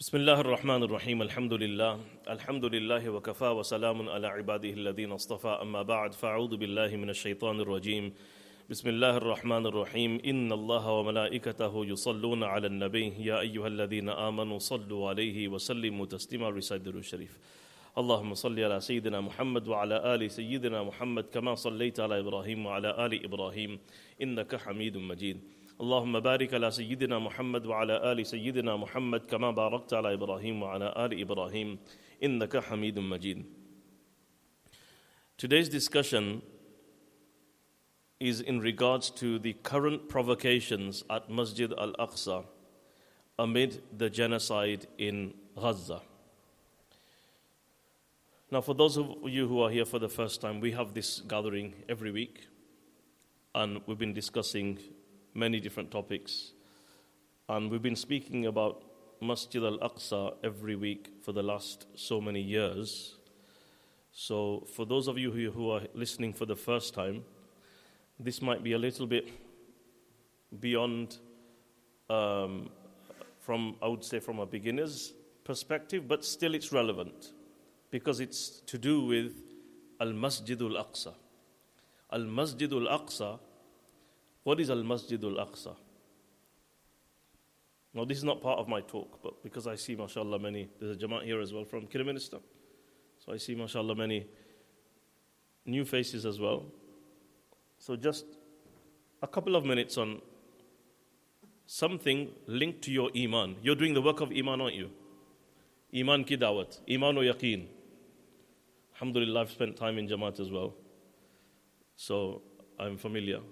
بسم الله الرحمن الرحيم الحمد لله الحمد لله وكفى وسلام على عباده الذين اصطفى أما بعد فأعوذ بالله من الشيطان الرجيم بسم الله الرحمن الرحيم إن الله وملائكته يصلون على النبي يا أيها الذين آمنوا صلوا عليه وسلموا تسليما رسالة الشريف اللهم صل على سيدنا محمد وعلى آل سيدنا محمد كما صليت على إبراهيم وعلى آل إبراهيم إنك حميد مجيد اللهم بارك على سيدنا محمد وعلى آل سيدنا محمد كما باركت على إبراهيم وعلى آل إبراهيم إنك حميد مجيد Today's discussion is in regards to the current provocations at Masjid al-Aqsa amid the genocide in Gaza. Now, for those of you who are here for the first time, we have this gathering every week, and we've been discussing many different topics. And we've been speaking about Masjid al Aqsa every week for the last so many years. So, for those of you who are listening for the first time, this might be a little bit beyond, um, from I would say, from a beginner's perspective, but still it's relevant because it's to do with Al Masjidul Aqsa. Al Masjidul Aqsa what is Al Masjid Al Aqsa? Now, this is not part of my talk, but because I see, mashallah, many, there's a Jamaat here as well from Kidderminster. So I see, mashallah, many new faces as well. So just a couple of minutes on something linked to your Iman. You're doing the work of Iman, aren't you? Iman ki dawat, Iman o yaqeen. Alhamdulillah, I've spent time in Jamaat as well. So I'm familiar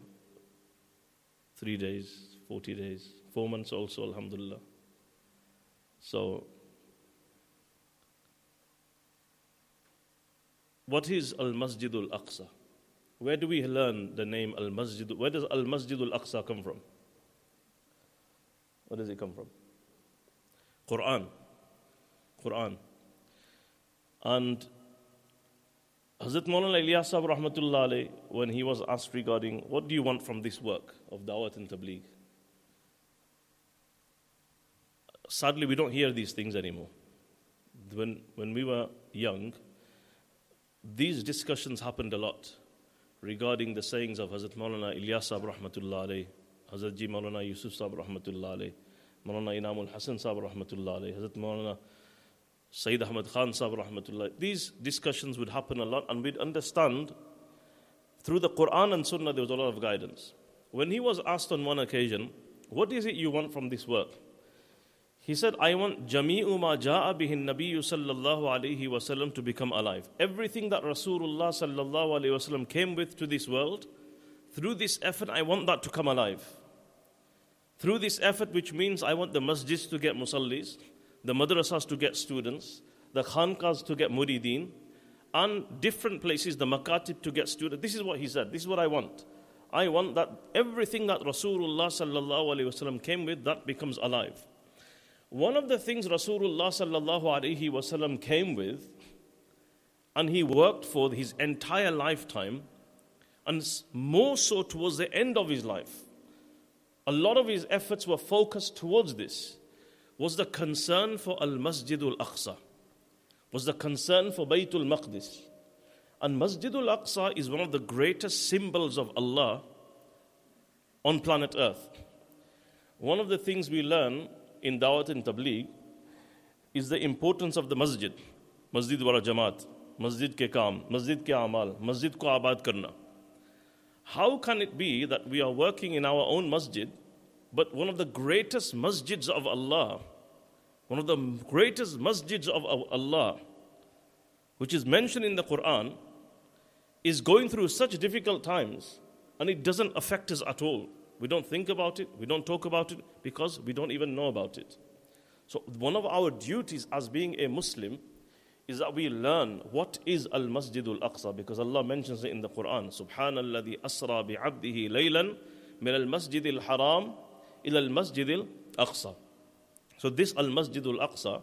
three days, 40 days, four months also, Alhamdulillah. So, what is Al Masjidul Aqsa? Where do we learn the name Al Masjid? Where does Al Masjidul Aqsa come from? Where does it come from? Quran. Quran. And Hazrat Maulana Ilyas Sahib Rahmatullah when he was asked regarding what do you want from this work of Dawat and Tabligh? Sadly, we don't hear these things anymore. When, when we were young, these discussions happened a lot regarding the sayings of Hazrat Maulana Ilyas Sahib Rahmatullah Hazrat Ji Maulana Yusuf Sahib Rahmatullah Maulana Inamul Hasan Sahib Rahmatullah Hazrat Maulana Saeed Ahmad Khan Sahib Rahmatullah. These discussions would happen a lot, and we'd understand through the Quran and Sunnah there was a lot of guidance. When he was asked on one occasion, What is it you want from this work? He said, I want Jami'u ma ja'a bihin Nabiyyu sallallahu alayhi wasallam to become alive. Everything that Rasulullah sallallahu alayhi wasallam came with to this world, through this effort, I want that to come alive. Through this effort, which means I want the masjids to get musallis, the madrasas to get students, the khankas to get murideen, and different places, the makatib to get students. This is what he said. This is what I want. I want that everything that Rasulullah sallallahu alaihi wasallam came with, that becomes alive. One of the things Rasulullah sallallahu alaihi wasallam came with, and he worked for his entire lifetime, and more so towards the end of his life. A lot of his efforts were focused towards this was the concern for Al Masjidul Aqsa, was the concern for Baytul Maqdis. And Masjidul Aqsa is one of the greatest symbols of Allah on planet Earth. One of the things we learn in Dawat and Tabligh is the importance of the masjid. Masjid wala jamaat, masjid ke kaam, masjid ke amal, masjid ko abad karna. How can it be that we are working in our own masjid but one of the greatest masjids of Allah, one of the greatest masjids of Allah, which is mentioned in the Quran, is going through such difficult times and it doesn't affect us at all. We don't think about it, we don't talk about it because we don't even know about it. So, one of our duties as being a Muslim is that we learn what is Al Masjidul Aqsa because Allah mentions it in the Quran. Subhanallah asra bi abdihi laylan min al masjidil haram ila al-masjid al-aqsa. So this al-masjid al-aqsa,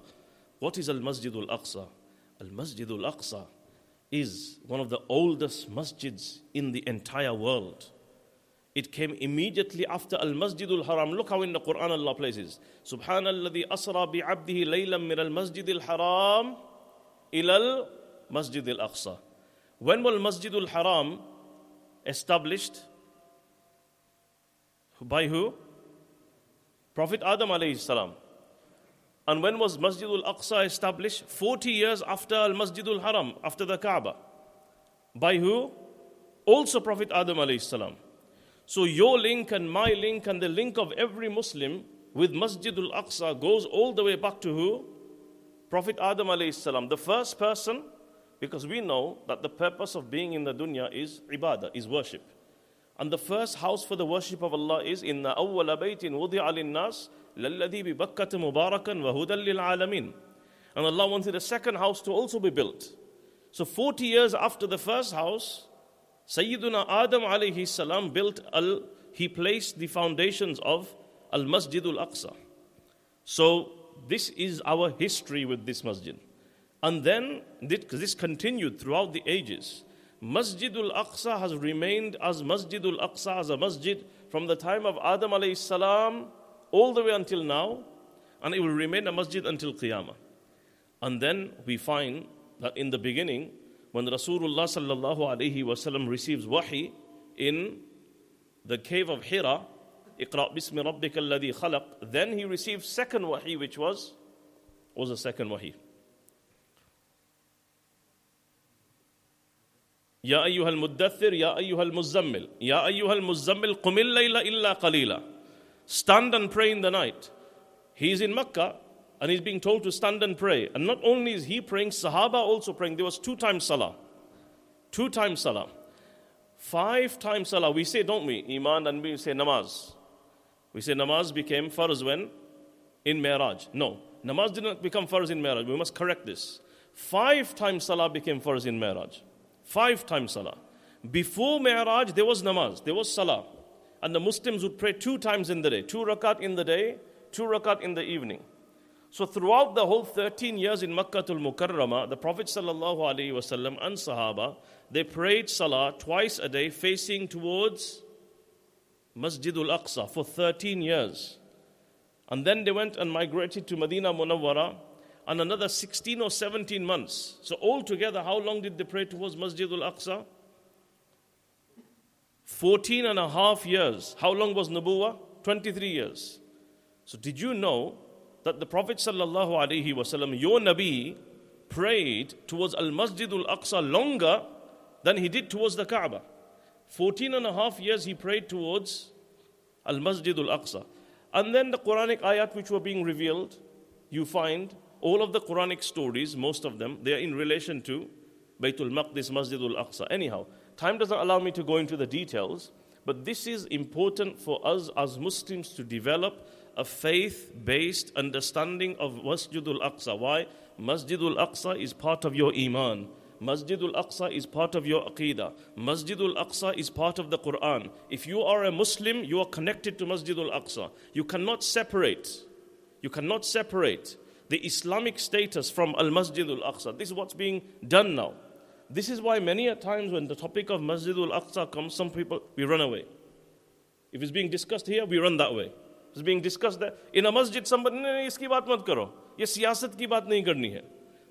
what is al-masjid al-aqsa? Al-masjid al-aqsa is one of the oldest masjids in the entire world. It came immediately after Al Masjidul Haram. Look how in the Quran Allah places. Subhanalladhi asra bi abdihi laylam min al Masjidil Haram ilal Masjidil Aqsa. When was Masjidul Haram established? By who? Prophet Adam alayhi salam. And when was Masjidul Aqsa established? 40 years after Al Masjidul Haram, after the Kaaba. By who? Also Prophet Adam alayhi salam. So your link and my link and the link of every Muslim with Masjidul Aqsa goes all the way back to who? Prophet Adam alayhi salam, the first person, because we know that the purpose of being in the dunya is ibadah, is worship. And the first house for the worship of Allah is in the awwal baytin wudi'a lin-nas lalladhi bi bakkata mubarakan wa hudan lil alamin. And Allah wanted a second house to also be built. So 40 years after the first house, Sayyiduna Adam alayhi salam built al he placed the foundations of Al Masjidul Aqsa. So this is our history with this masjid. And then this continued throughout the ages. Masjidul Aqsa has remained as Masjidul Aqsa as a masjid from the time of Adam alayhi salam all the way until now, and it will remain a masjid until Qiyamah. And then we find that in the beginning, when Rasulullah sallallahu alayhi wasallam receives wahi in the cave of Hira, Iqra bismi rabbika alladhi khalaq, then he receives second wahi, which was, was the second wahi. या अयुहल मुद्दसर या अयुहल मुजम्मिल या अयुहल मुजम्मिल कुमिल इल्ला कलीला stand and pray in the night. He's in Mecca and he's being told to stand and pray. And not only is he praying Sahaba also praying. There was two times Salah. Two times Salah. Five times Salah. We say don't we? Iman and we say Namaz. We say Namaz became Farz when? In Miraj. No. Namaz did not become Farz in Miraj. We must correct this. Five times Salah became Farz in Miraj. Five times salah. Before Mi'raj, there was namaz, there was salah. And the Muslims would pray two times in the day two rakat in the day, two rakat in the evening. So throughout the whole 13 years in Makkah al Mukarramah, the Prophet wasallam and Sahaba, they prayed salah twice a day facing towards Masjidul Aqsa for 13 years. And then they went and migrated to Medina Munawwara and another 16 or 17 months. So, altogether, how long did they pray towards Masjidul Aqsa? 14 and a half years. How long was Nabuwa? 23 years. So, did you know that the Prophet wasallam, your Nabi, prayed towards Al Masjidul Aqsa longer than he did towards the Kaaba? 14 and a half years he prayed towards Al Masjidul Aqsa. And then the Quranic ayat which were being revealed, you find all of the Quranic stories, most of them, they are in relation to Baytul Maqdis, Masjidul Aqsa. Anyhow, time doesn't allow me to go into the details, but this is important for us as Muslims to develop a faith based understanding of Masjidul Aqsa. Why? Masjidul Aqsa is part of your Iman. Masjidul Aqsa is part of your Aqidah. Masjidul Aqsa is part of the Quran. If you are a Muslim, you are connected to Masjidul Aqsa. You cannot separate. You cannot separate the Islamic status from Al Masjid al Aqsa. This is what's being done now. This is why many a times when the topic of Masjid al Aqsa comes, some people, we run away. If it's being discussed here, we run that way. It's being discussed there. In a masjid, somebody, no, no, iski baat mat karo. Ye siyasat ki baat nahi karni hai.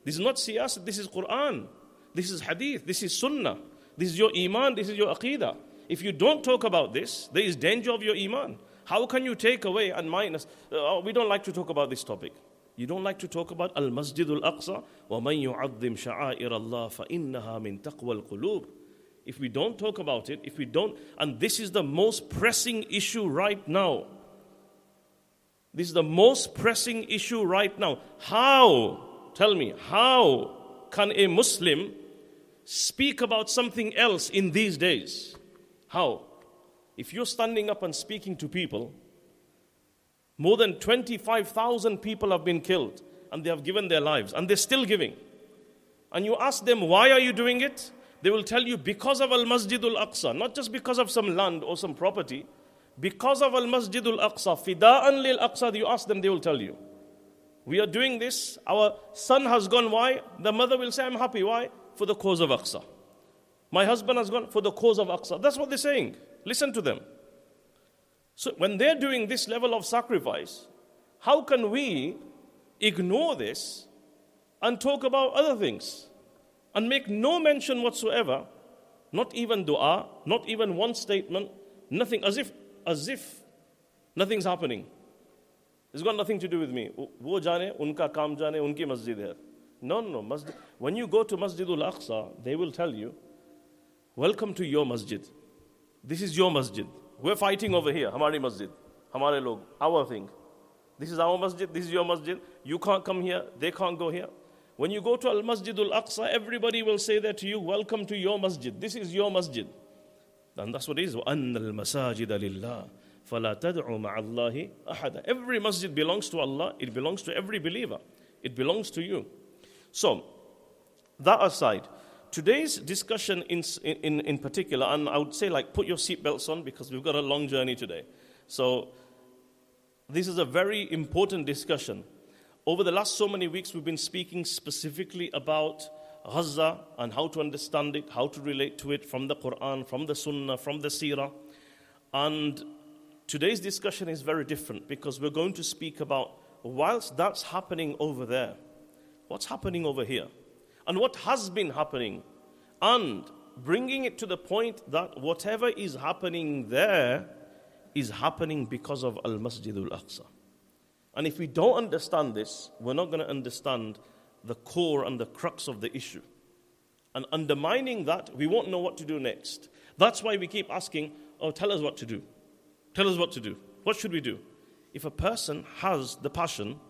This is not siyasat, this is Quran. This is hadith, this is sunnah. This is your iman, this is your aqidah. If you don't talk about this, there is danger of your iman. How can you take away and minus? Uh, we don't like to talk about this topic. You don't like to talk about Al Masjid al Aqsa? وَمَن يُعَظِّمْ شَعَائِرَ اللَّهِ فَإِنَّهَا مِن تَقْوَى الْقُلُوبِ If we don't talk about it, if we don't, and this is the most pressing issue right now. This is the most pressing issue right now. How, tell me, how can a Muslim speak about something else in these days? How? If you're standing up and speaking to people, more than 25,000 people have been killed and they have given their lives and they're still giving. And you ask them, why are you doing it? They will tell you, because of Al Masjidul Aqsa, not just because of some land or some property, because of Al Masjidul Aqsa, fida'an lil Aqsa, you ask them, they will tell you. We are doing this, our son has gone, why? The mother will say, I'm happy, why? For the cause of Aqsa. My husband has gone for the cause of Aqsa. That's what they're saying. Listen to them. So, when they're doing this level of sacrifice, how can we ignore this and talk about other things and make no mention whatsoever, not even dua, not even one statement, nothing, as if, as if nothing's happening? It's got nothing to do with me. Wo jane, unka kaam jane, unki masjid hai. No, no, no. Masjid. When you go to Masjidul Aqsa, they will tell you, Welcome to your masjid. This is your masjid. We're fighting over here. Hamari masjid. Hamare log. Our thing. This is our masjid. This is your masjid. You can't come here. They can't go here. When you go to Al Masjidul Aqsa, everybody will say that to you, welcome to your masjid. This is your masjid. And that's what it is. وَأَنَّ الْمَسَاجِدَ لِلَّهِ فَلَا تَدْعُوا مَعَ اللَّهِ أَحَدًا Every masjid belongs to Allah. It belongs to every believer. It belongs to you. So, that aside, today's discussion in, in, in particular, and I would say, like, put your seatbelts on because we've got a long journey today. So, this is a very important discussion. Over the last so many weeks, we've been speaking specifically about Gaza and how to understand it, how to relate to it from the Quran, from the Sunnah, from the Seerah. And today's discussion is very different because we're going to speak about whilst that's happening over there, what's happening over here, and what has been happening, and bringing it to the point that whatever is happening there is happening because of Al Masjidul Aqsa. And if we don't understand this, we're not going to understand the core and the crux of the issue. And undermining that, we won't know what to do next. That's why we keep asking, Oh, tell us what to do. Tell us what to do. What should we do? If a person has the passion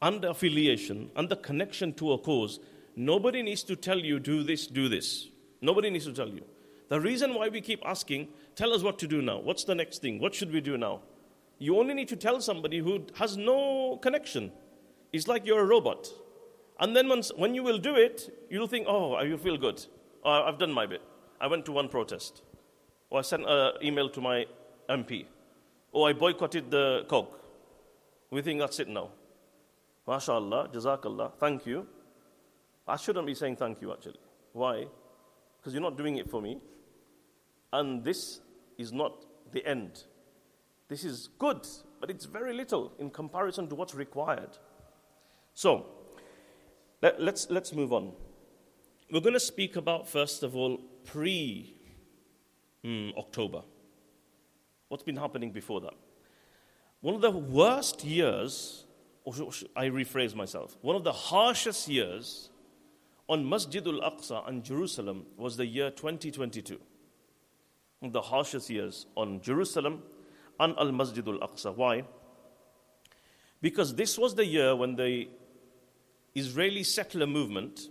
and the affiliation and the connection to a cause, nobody needs to tell you, do this, do this. Nobody needs to tell you. The reason why we keep asking, tell us what to do now. What's the next thing? What should we do now? You only need to tell somebody who has no connection. It's like you're a robot. And then once, when you will do it, you'll think, oh, you feel good. Oh, I've done my bit. I went to one protest. Or I sent an email to my MP. Or oh, I boycotted the Coke. We think that's it now. MashaAllah, Jazakallah, thank you. I shouldn't be saying thank you actually. Why? Because you're not doing it for me. And this is not the end. This is good, but it's very little in comparison to what's required. So, let, us let's, let's move on. We're going to speak about, first of all, pre hmm, October. What's been happening before that? One of the worst years, or I rephrase myself, one of the harshest years on Masjidul Aqsa and Jerusalem was the year 2022. The harshest years on Jerusalem and Al Masjidul Aqsa. Why? Because this was the year when the Israeli settler movement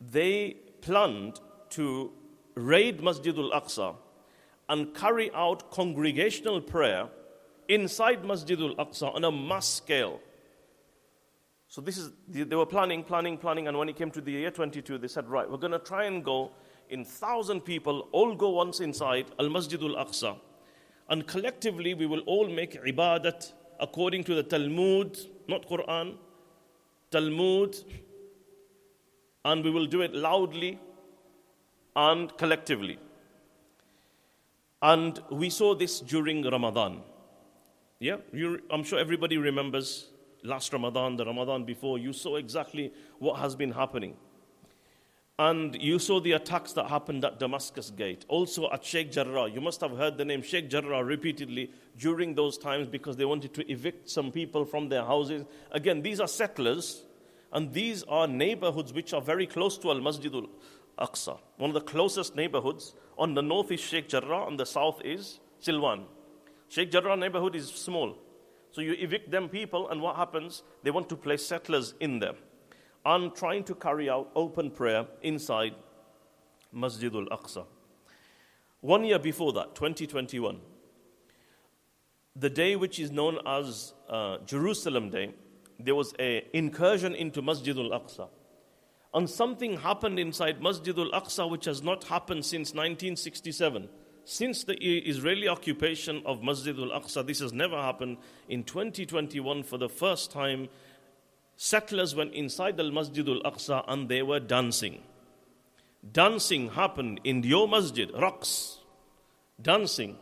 they planned to raid Masjidul Aqsa and carry out congregational prayer inside Masjidul Aqsa on a mass scale. So this is they were planning, planning, planning, and when it came to the year 22, they said, right, we're going to try and go in thousand people, all go once inside Al Masjidul Aqsa, and collectively we will all make ibadat according to the Talmud, not Quran, Talmud, and we will do it loudly and collectively. And we saw this during Ramadan. Yeah, you, I'm sure everybody remembers last Ramadan, the Ramadan before, you saw exactly what has been happening. And you saw the attacks that happened at Damascus Gate, also at Sheikh Jarrah. You must have heard the name Sheikh Jarrah repeatedly during those times because they wanted to evict some people from their houses. Again, these are settlers, and these are neighborhoods which are very close to Al Masjidul Aqsa. One of the closest neighborhoods. On the north is Sheikh Jarrah, on the south is Silwan. Sheikh Jarrah neighborhood is small. So you evict them people, and what happens? They want to place settlers in them and trying to carry out open prayer inside Masjidul Aqsa. One year before that, 2021, the day which is known as uh, Jerusalem Day, there was an incursion into Masjidul Aqsa. And something happened inside Masjidul Aqsa which has not happened since 1967. Since the Israeli occupation of Masjid al Aqsa, this has never happened. In 2021, for the first time, settlers went inside Al Masjidul Aqsa and they were dancing. Dancing happened in your masjid, rocks. dancing.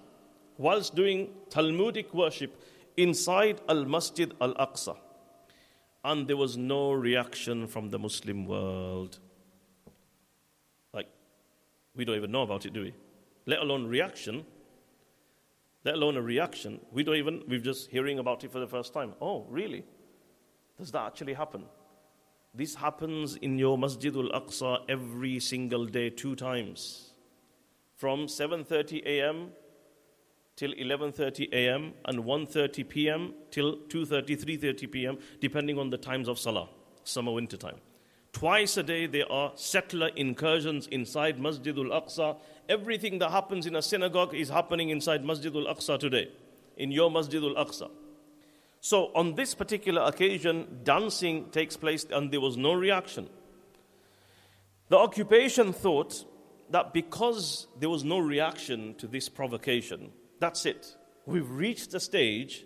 whilst doing Talmudic worship inside Al Masjid Al Aqsa. And there was no reaction from the Muslim world. Like, we don't even know about it, do we? Let alone reaction. Let alone a reaction. We don't even, we're just hearing about it for the first time. Oh, really? Does that actually happen? This happens in your Masjidul Aqsa every single day, two times. From 7:30 a.m. till 11:30 a.m. and 1:30 p.m. till 2:30, 3:30 p.m., depending on the times of Salah, summer winter time. Twice a day there are settler incursions inside Masjid Masjidul Aqsa. Everything that happens in a synagogue is happening inside Masjid Masjidul Aqsa today, in your Masjid Masjidul Aqsa. So on this particular occasion, dancing takes place and there was no reaction. The occupation thought that because there was no reaction to this provocation, that's it. We've reached a stage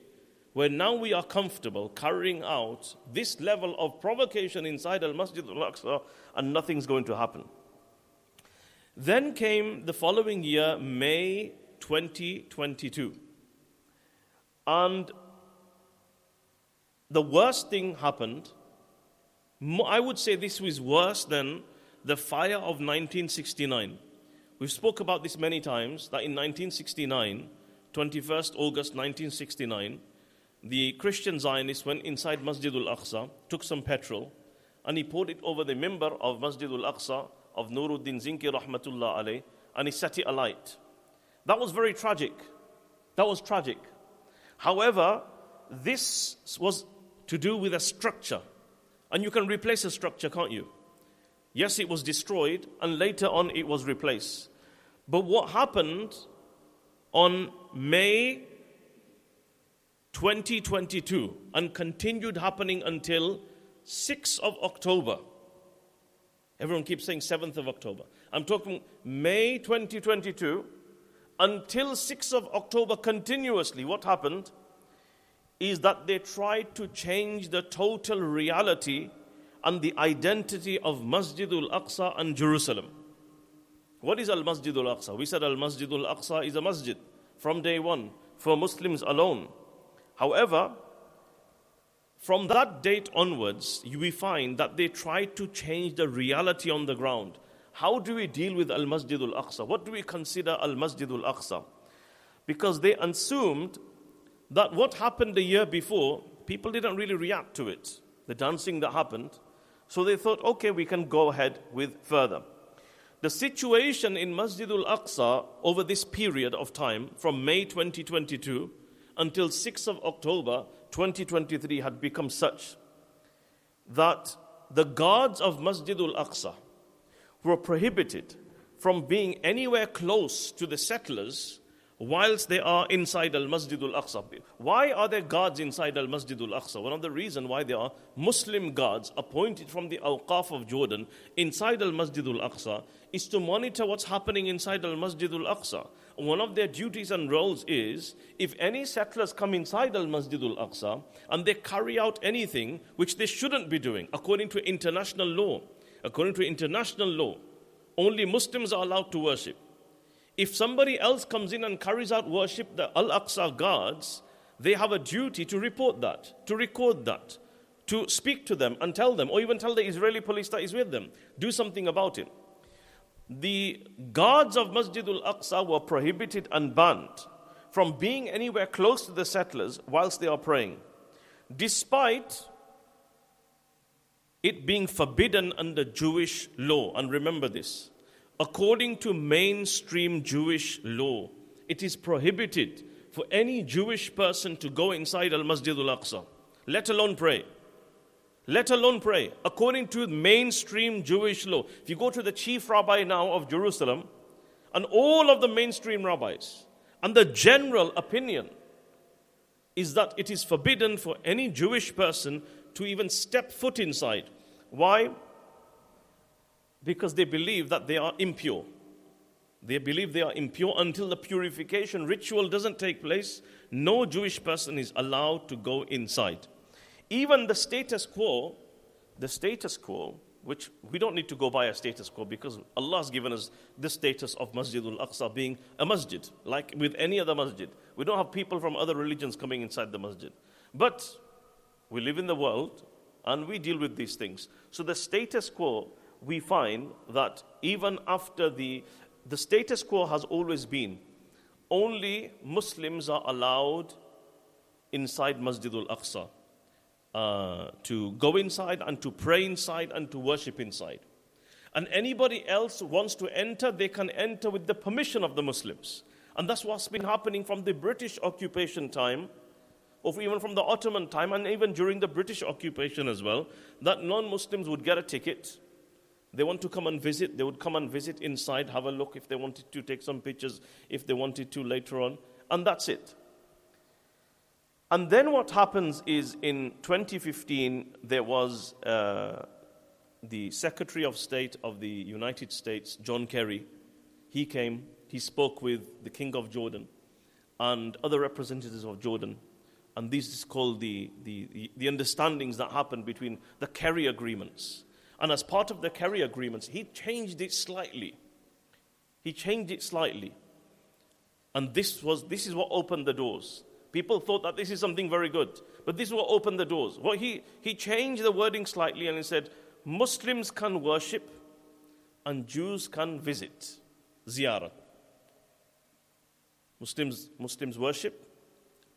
where now we are comfortable carrying out this level of provocation inside Al Masjid al Aqsa and nothing's going to happen. Then came the following year, May 2022. And the worst thing happened. I would say this was worse than the fire of 1969. We've spoke about this many times that in 1969, 21st August 1969, the Christian Zionists went inside Masjidul Aqsa, took some petrol, and he poured it over the minbar of Masjidul Aqsa of Nuruddin Zinki rahmatullah alayh, and he set it alight. That was very tragic. That was tragic. However, this was to do with a structure. And you can replace a structure, can't you? Yes, it was destroyed, and later on it was replaced. But what happened on May 2022 and continued happening until 6th of October? Everyone keeps saying 7th of October. I'm talking May 2022 until 6th of October continuously. What happened? is that they tried to change the total reality and the identity of Masjid Masjidul Aqsa and Jerusalem. What is Al Masjid Masjidul Aqsa? We said Al Masjid Masjidul Aqsa is a masjid from day one for Muslims alone. However, from that date onwards, we find that they tried to change the reality on the ground. How do we deal with Al Masjidul Aqsa? What do we consider Al Masjidul Aqsa? Because they assumed that what happened the year before, people didn't really react to it, the dancing that happened. So they thought, okay, we can go ahead with further. The situation in Masjidul Aqsa over this period of time, from May 2022 until 6th of October 2023, had become such that the guards of Masjidul Aqsa were prohibited from being anywhere close to the settlers whilst they are inside Al Masjidul Aqsa. Why are there guards inside Al Masjidul Aqsa? One of the reasons why there are Muslim guards appointed from the Awqaf of Jordan inside Al Masjidul Aqsa is to monitor what's happening inside Al Masjidul Aqsa. One of their duties and roles is if any settlers come inside Al Masjidul Aqsa and they carry out anything which they shouldn't be doing according to international law, according to international law, only Muslims are allowed to worship. If somebody else comes in and carries out worship, the Al Aqsa guards, they have a duty to report that, to record that, to speak to them and tell them, or even tell the Israeli police that is with them, do something about it. The guards of Masjid Masjidul Aqsa were prohibited and banned from being anywhere close to the settlers whilst they are praying, despite it being forbidden under Jewish law. And remember this according to mainstream Jewish law, it is prohibited for any Jewish person to go inside Al Masjid al Aqsa, let alone pray. Let alone pray. According to mainstream Jewish law, if you go to the chief rabbi now of Jerusalem, and all of the mainstream rabbis, and the general opinion is that it is forbidden for any Jewish person to even step foot inside. Why? because they believe that they are impure. They believe they are impure until the purification ritual doesn't take place. No Jewish person is allowed to go inside. Even the status quo, the status quo, which we don't need to go by a status quo because Allah has given us the status of Masjidul Aqsa being a masjid, like with any other masjid. We don't have people from other religions coming inside the masjid. But we live in the world and we deal with these things. So the status quo, we find that even after the, the status quo has always been only Muslims are allowed inside Masjidul Aqsa uh, to go inside and to pray inside and to worship inside. And anybody else wants to enter, they can enter with the permission of the Muslims. And that's what's been happening from the British occupation time, or even from the Ottoman time, and even during the British occupation as well, that non Muslims would get a ticket. They want to come and visit, they would come and visit inside, have a look if they wanted to take some pictures, if they wanted to later on, and that's it. And then what happens is in 2015, there was uh, the Secretary of State of the United States, John Kerry. He came, he spoke with the King of Jordan and other representatives of Jordan. And this is called the, the, the understandings that happened between the Kerry agreements. And as part of the Kerry agreements, he changed it slightly. He changed it slightly. And this, was, this is what opened the doors. People thought that this is something very good. But this is what opened the doors. Well, he, he changed the wording slightly and he said, Muslims can worship and Jews can visit. Ziyarah. Muslims, Muslims worship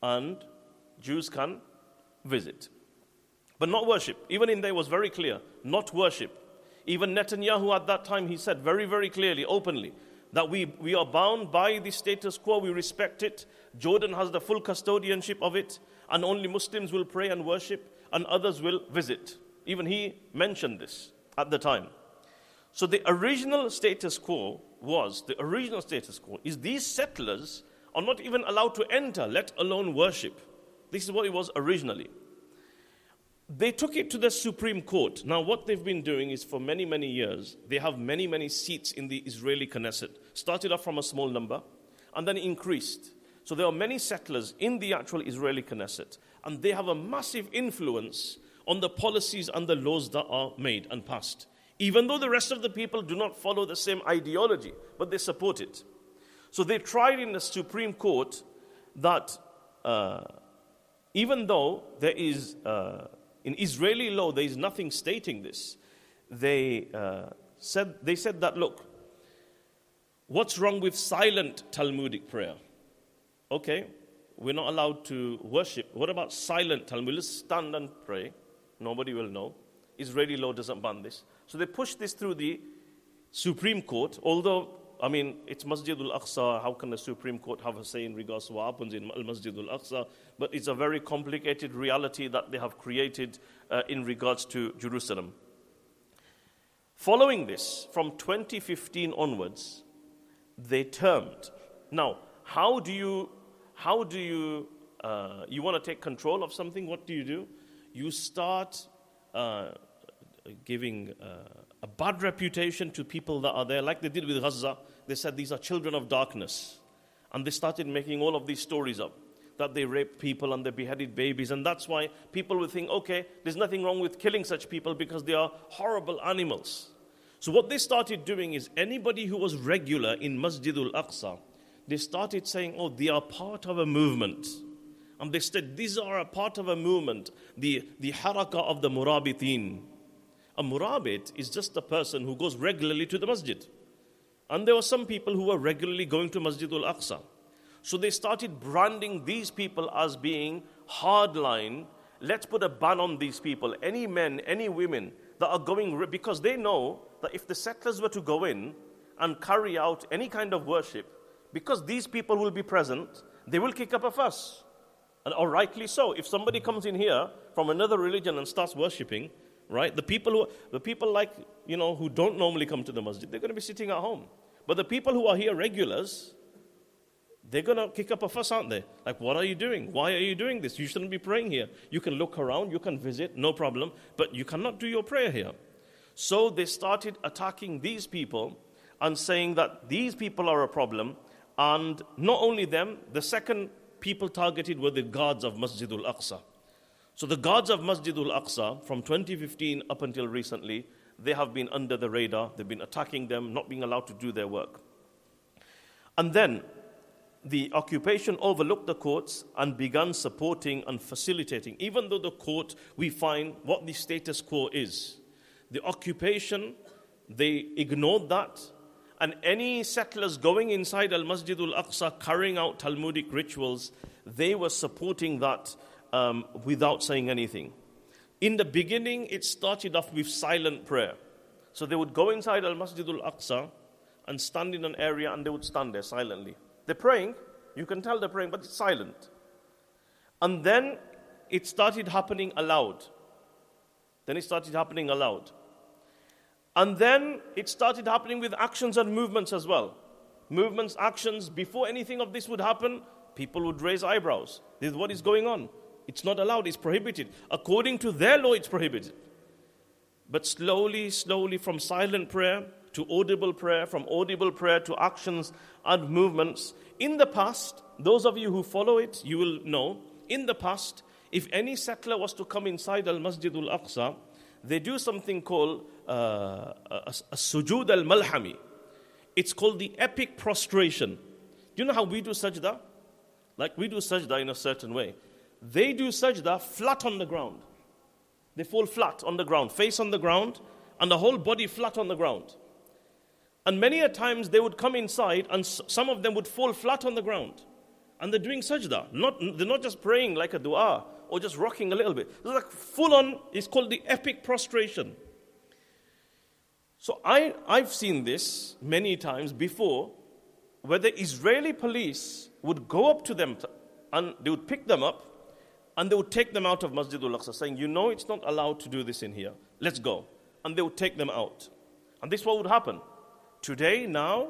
and Jews can visit. But not worship. Even in there was very clear, not worship. Even Netanyahu at that time, he said very, very clearly, openly, that we, we are bound by the status quo, we respect it. Jordan has the full custodianship of it, and only Muslims will pray and worship, and others will visit. Even he mentioned this at the time. So the original status quo was the original status quo is these settlers are not even allowed to enter, let alone worship. This is what it was originally. They took it to the Supreme Court. Now, what they've been doing is for many, many years, they have many, many seats in the Israeli Knesset. Started off from a small number and then increased. So there are many settlers in the actual Israeli Knesset, and they have a massive influence on the policies and the laws that are made and passed. Even though the rest of the people do not follow the same ideology, but they support it. So they tried in the Supreme Court that uh, even though there is, uh, in Israeli law, there is nothing stating this, they, uh, said, they said that, look, what's wrong with silent Talmudic prayer? Okay, we're not allowed to worship. What about silent Talmud? Let's stand and pray. Nobody will know. Israeli law doesn't ban this. So they pushed this through the Supreme Court, although, I mean, it's Masjid al Aqsa. How can the Supreme Court have a say in regards to what happens in Al Masjid al Aqsa? But it's a very complicated reality that they have created uh, in regards to Jerusalem. Following this, from 2015 onwards, they termed. Now, how do you, how do you, uh, you want to take control of something? What do you do? you start uh, giving uh, a bad reputation to people that are there, like they did with Gaza. They said these are children of darkness. And they started making all of these stories up that they raped people and they beheaded babies. And that's why people would think, okay, there's nothing wrong with killing such people because they are horrible animals. So, what they started doing is anybody who was regular in Masjidul Aqsa, they started saying, oh, they are part of a movement. And they said these are a part of a movement, the, the haraka of the murabitin. A murabit is just a person who goes regularly to the masjid. And there were some people who were regularly going to Masjidul Aqsa. So they started branding these people as being hardline. Let's put a ban on these people. Any men, any women that are going, because they know that if the settlers were to go in and carry out any kind of worship, because these people will be present, they will kick up a fuss. And, or rightly so. If somebody comes in here from another religion and starts worshipping, right, the people, who, the people like, you know, who don't normally come to the masjid, they're going to be sitting at home. But the people who are here regulars, they're going to kick up a fuss, aren't they? Like, what are you doing? Why are you doing this? You shouldn't be praying here. You can look around, you can visit, no problem, but you cannot do your prayer here. So they started attacking these people and saying that these people are a problem. And not only them, the second people targeted were the guards of Masjidul Aqsa. So the guards of Masjidul Aqsa from 2015 up until recently, they have been under the radar. They've been attacking them, not being allowed to do their work. And then the occupation overlooked the courts and began supporting and facilitating, even though the court, we find what the status quo is. The occupation, they ignored that, and any settlers going inside Al Masjid al Aqsa carrying out Talmudic rituals, they were supporting that um, without saying anything. In the beginning, it started off with silent prayer. So they would go inside Al Masjid al Aqsa and stand in an area and they would stand there silently. They're praying, you can tell they're praying, but it's silent. And then it started happening aloud. Then it started happening aloud. And then it started happening with actions and movements as well. Movements, actions, before anything of this would happen, people would raise eyebrows. This is what is going on. It's not allowed, it's prohibited. According to their law, it's prohibited. But slowly, slowly, from silent prayer to audible prayer, from audible prayer to actions and movements. In the past, those of you who follow it, you will know, in the past, if any settler was to come inside Al Masjid al Aqsa, they do something called uh, a, a sujud al malhami. It's called the epic prostration. Do you know how we do sajda? Like we do sajda in a certain way. They do sajda flat on the ground. They fall flat on the ground, face on the ground, and the whole body flat on the ground. And many a times they would come inside and some of them would fall flat on the ground. And they're doing sajda. Not, they're not just praying like a dua or just rocking a little bit. It's like full on, it's called the epic prostration. So I, I've seen this many times before where the Israeli police would go up to them and they would pick them up and they would take them out of Masjid al Aqsa, saying, You know, it's not allowed to do this in here. Let's go. And they would take them out. And this is what would happen. Today, now,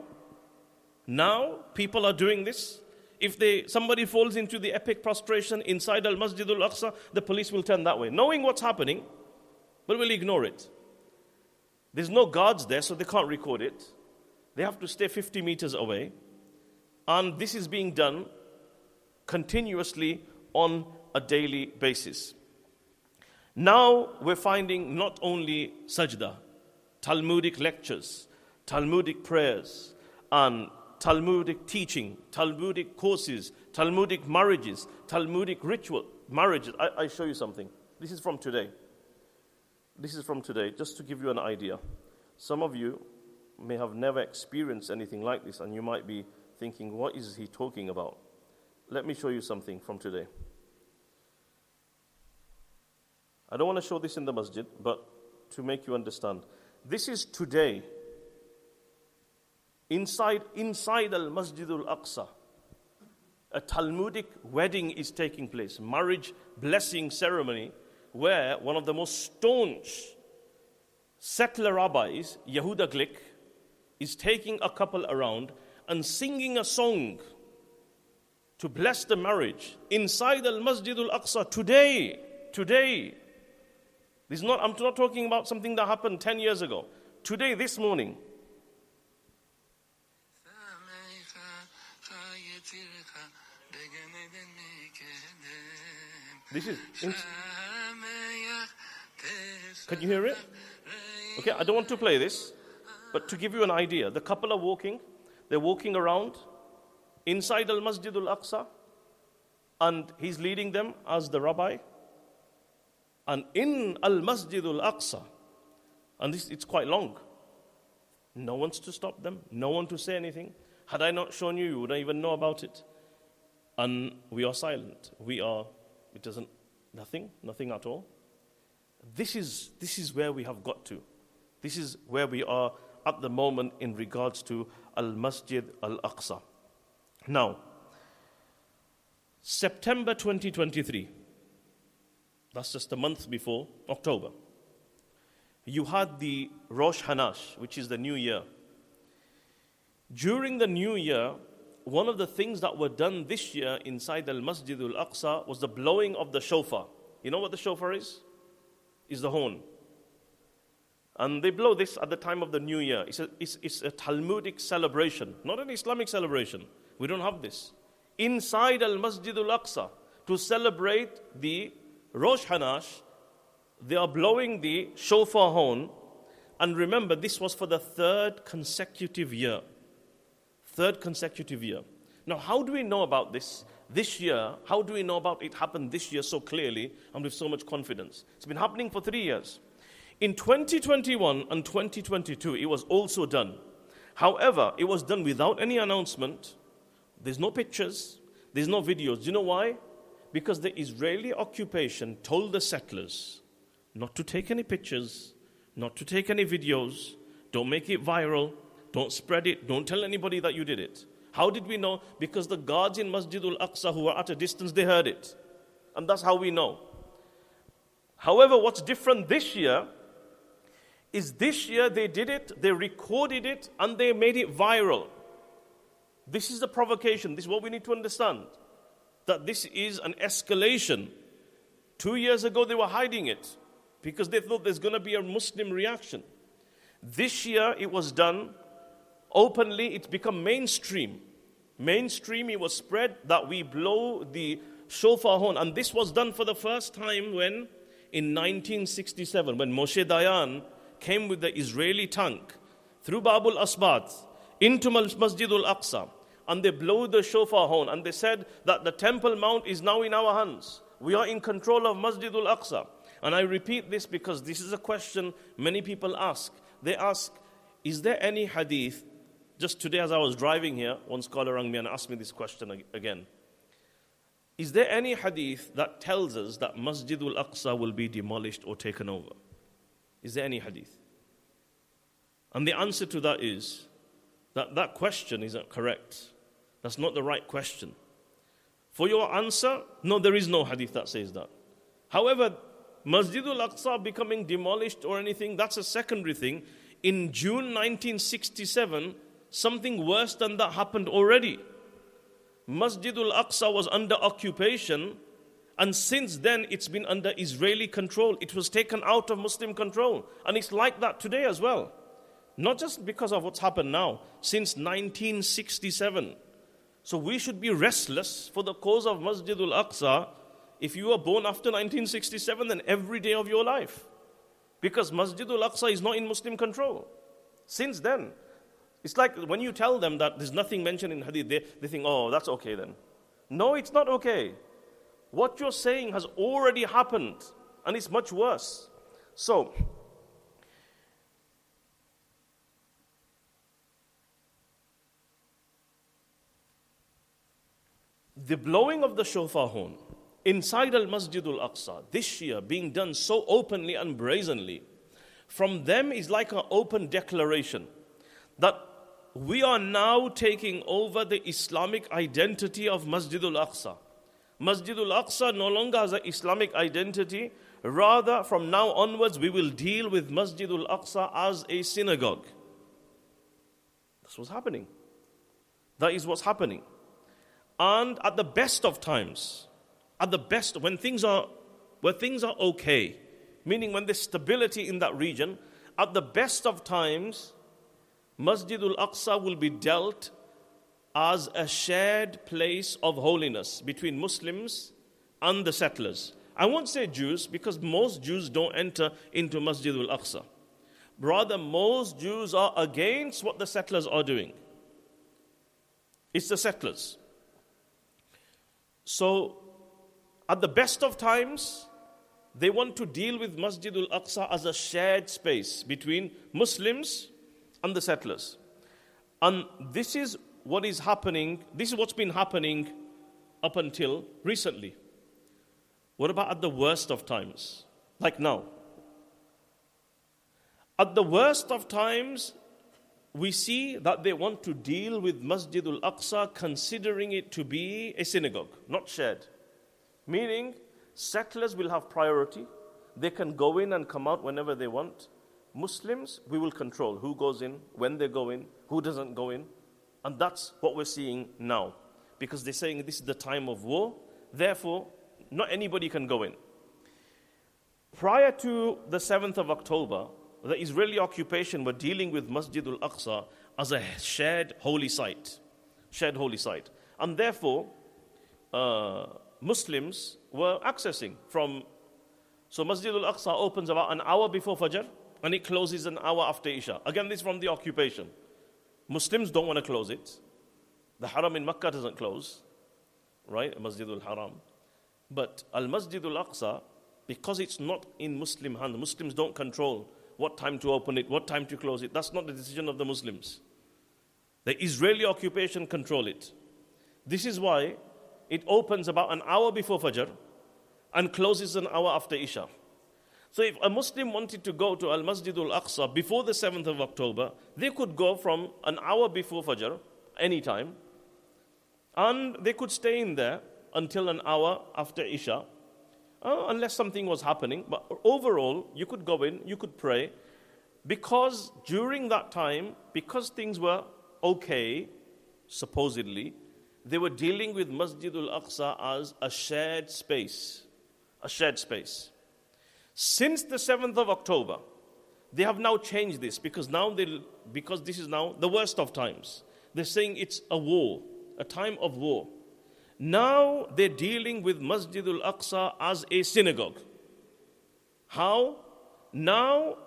now people are doing this. If they, somebody falls into the epic prostration inside Al Masjid al Aqsa, the police will turn that way, knowing what's happening, but will ignore it. There's no guards there, so they can't record it. They have to stay 50 meters away. And this is being done continuously on a daily basis. Now we're finding not only sajda, Talmudic lectures, Talmudic prayers, and Talmudic teaching, Talmudic courses, Talmudic marriages, Talmudic ritual marriages. I, I show you something. This is from today. This is from today, just to give you an idea. Some of you may have never experienced anything like this, and you might be thinking, what is he talking about? Let me show you something from today. I don't want to show this in the masjid, but to make you understand. This is today Inside, inside Al Masjid al Aqsa, a Talmudic wedding is taking place, marriage blessing ceremony, where one of the most staunch settler rabbis, Yehuda Glick, is taking a couple around and singing a song to bless the marriage inside Al Masjid al Aqsa today. Today. This is not, I'm not talking about something that happened 10 years ago. Today, this morning. This is. Can you hear it? Okay, I don't want to play this, but to give you an idea, the couple are walking. They're walking around inside Al Masjid Al Aqsa, and he's leading them as the rabbi. And in Al Masjid Al Aqsa, and this it's quite long. No one's to stop them, no one to say anything. Had I not shown you, you wouldn't even know about it. And we are silent. We are it doesn't, nothing, nothing at all. This is, this is where we have got to. This is where we are at the moment in regards to Al Masjid Al Aqsa. Now, September 2023, that's just a month before October, you had the Rosh Hashanah, which is the new year. During the new year, one of the things that were done this year inside Al Masjid Al Aqsa was the blowing of the shofar. You know what the shofar is? Is the horn. And they blow this at the time of the new year. It's a, it's, it's a Talmudic celebration, not an Islamic celebration. We don't have this. Inside Al Masjid Al Aqsa, to celebrate the Rosh Hashanah, they are blowing the shofar horn. And remember, this was for the third consecutive year. Third consecutive year. Now, how do we know about this this year? How do we know about it happened this year so clearly and with so much confidence? It's been happening for three years. In 2021 and 2022, it was also done. However, it was done without any announcement. There's no pictures, there's no videos. Do you know why? Because the Israeli occupation told the settlers not to take any pictures, not to take any videos, don't make it viral, don't spread it, don't tell anybody that you did it. How did we know? Because the guards in Masjid al Aqsa who were at a distance, they heard it. And that's how we know. However, what's different this year is this year they did it, they recorded it, and they made it viral. This is the provocation. This is what we need to understand. That this is an escalation. Two years ago, they were hiding it because they thought there's going to be a Muslim reaction. This year, it was done openly, it's become mainstream. Mainstream, it was spread that we blow the shofar horn. And this was done for the first time when, in 1967, when Moshe Dayan came with the Israeli tank through Babul Asbat into Masjid al Aqsa and they blew the shofar horn and they said that the Temple Mount is now in our hands. We are in control of Masjid al Aqsa. And I repeat this because this is a question many people ask. They ask, Is there any hadith just today, as I was driving here, one scholar rang me and asked me this question again. Is there any hadith that tells us that Masjid al Aqsa will be demolished or taken over? Is there any hadith? And the answer to that is that that question isn't correct. That's not the right question. For your answer, no, there is no hadith that says that. However, Masjid al Aqsa becoming demolished or anything, that's a secondary thing. In June 1967, something worse than that happened already. Masjid al Aqsa was under occupation, and since then it's been under Israeli control. It was taken out of Muslim control, and it's like that today as well. Not just because of what's happened now, since 1967. So we should be restless for the cause of Masjid al Aqsa if you were born after 1967, then every day of your life. Because Masjid al Aqsa is not in Muslim control. Since then, it's like when you tell them that there's nothing mentioned in hadith, they, they think, oh, that's okay then. No, it's not okay. What you're saying has already happened, and it's much worse. So, the blowing of the shofar horn inside Al Masjid Al Aqsa this year being done so openly and brazenly, from them is like an open declaration that we are now taking over the Islamic identity of Masjid al Aqsa. Masjid al Aqsa no longer has an Islamic identity. Rather, from now onwards, we will deal with Masjid al Aqsa as a synagogue. That's what's happening. That is what's happening. And at the best of times, at the best, when things are, where things are okay, meaning when there's stability in that region, at the best of times, Masjid al Aqsa will be dealt as a shared place of holiness between Muslims and the settlers. I won't say Jews because most Jews don't enter into Masjid al Aqsa. Rather, most Jews are against what the settlers are doing. It's the settlers. So, at the best of times, they want to deal with Masjid al Aqsa as a shared space between Muslims and the settlers. And this is what is happening, this is what's been happening up until recently. What about at the worst of times? Like now. At the worst of times, we see that they want to deal with Masjid al Aqsa considering it to be a synagogue, not shared. Meaning, settlers will have priority. They can go in and come out whenever they want. Muslims, we will control who goes in, when they go in, who doesn't go in. And that's what we're seeing now. Because they're saying this is the time of war, therefore, not anybody can go in. Prior to the 7th of October, the Israeli occupation were dealing with Masjid al Aqsa as a shared holy site. Shared holy site. And therefore, uh, Muslims were accessing from. So Masjid al Aqsa opens about an hour before Fajr and it closes an hour after Isha. Again, this is from the occupation. Muslims don't want to close it. The Haram in Makkah doesn't close, right? Masjidul Haram. But Al Masjidul Aqsa, because it's not in Muslim hands, Muslims don't control what time to open it, what time to close it. That's not the decision of the Muslims. The Israeli occupation control it. This is why it opens about an hour before Fajr and closes an hour after Isha. So if a Muslim wanted to go to Al Masjid al Aqsa before the 7th of October, they could go from an hour before Fajr, anytime, and they could stay in there until an hour after Isha, uh, unless something was happening. But overall, you could go in, you could pray, because during that time, because things were okay, supposedly, they were dealing with Masjid al Aqsa as a shared space. A shared space. Since the 7th of October, they have now changed this because now they because this is now the worst of times. They're saying it's a war, a time of war. Now they're dealing with Masjid al Aqsa as a synagogue. How? Now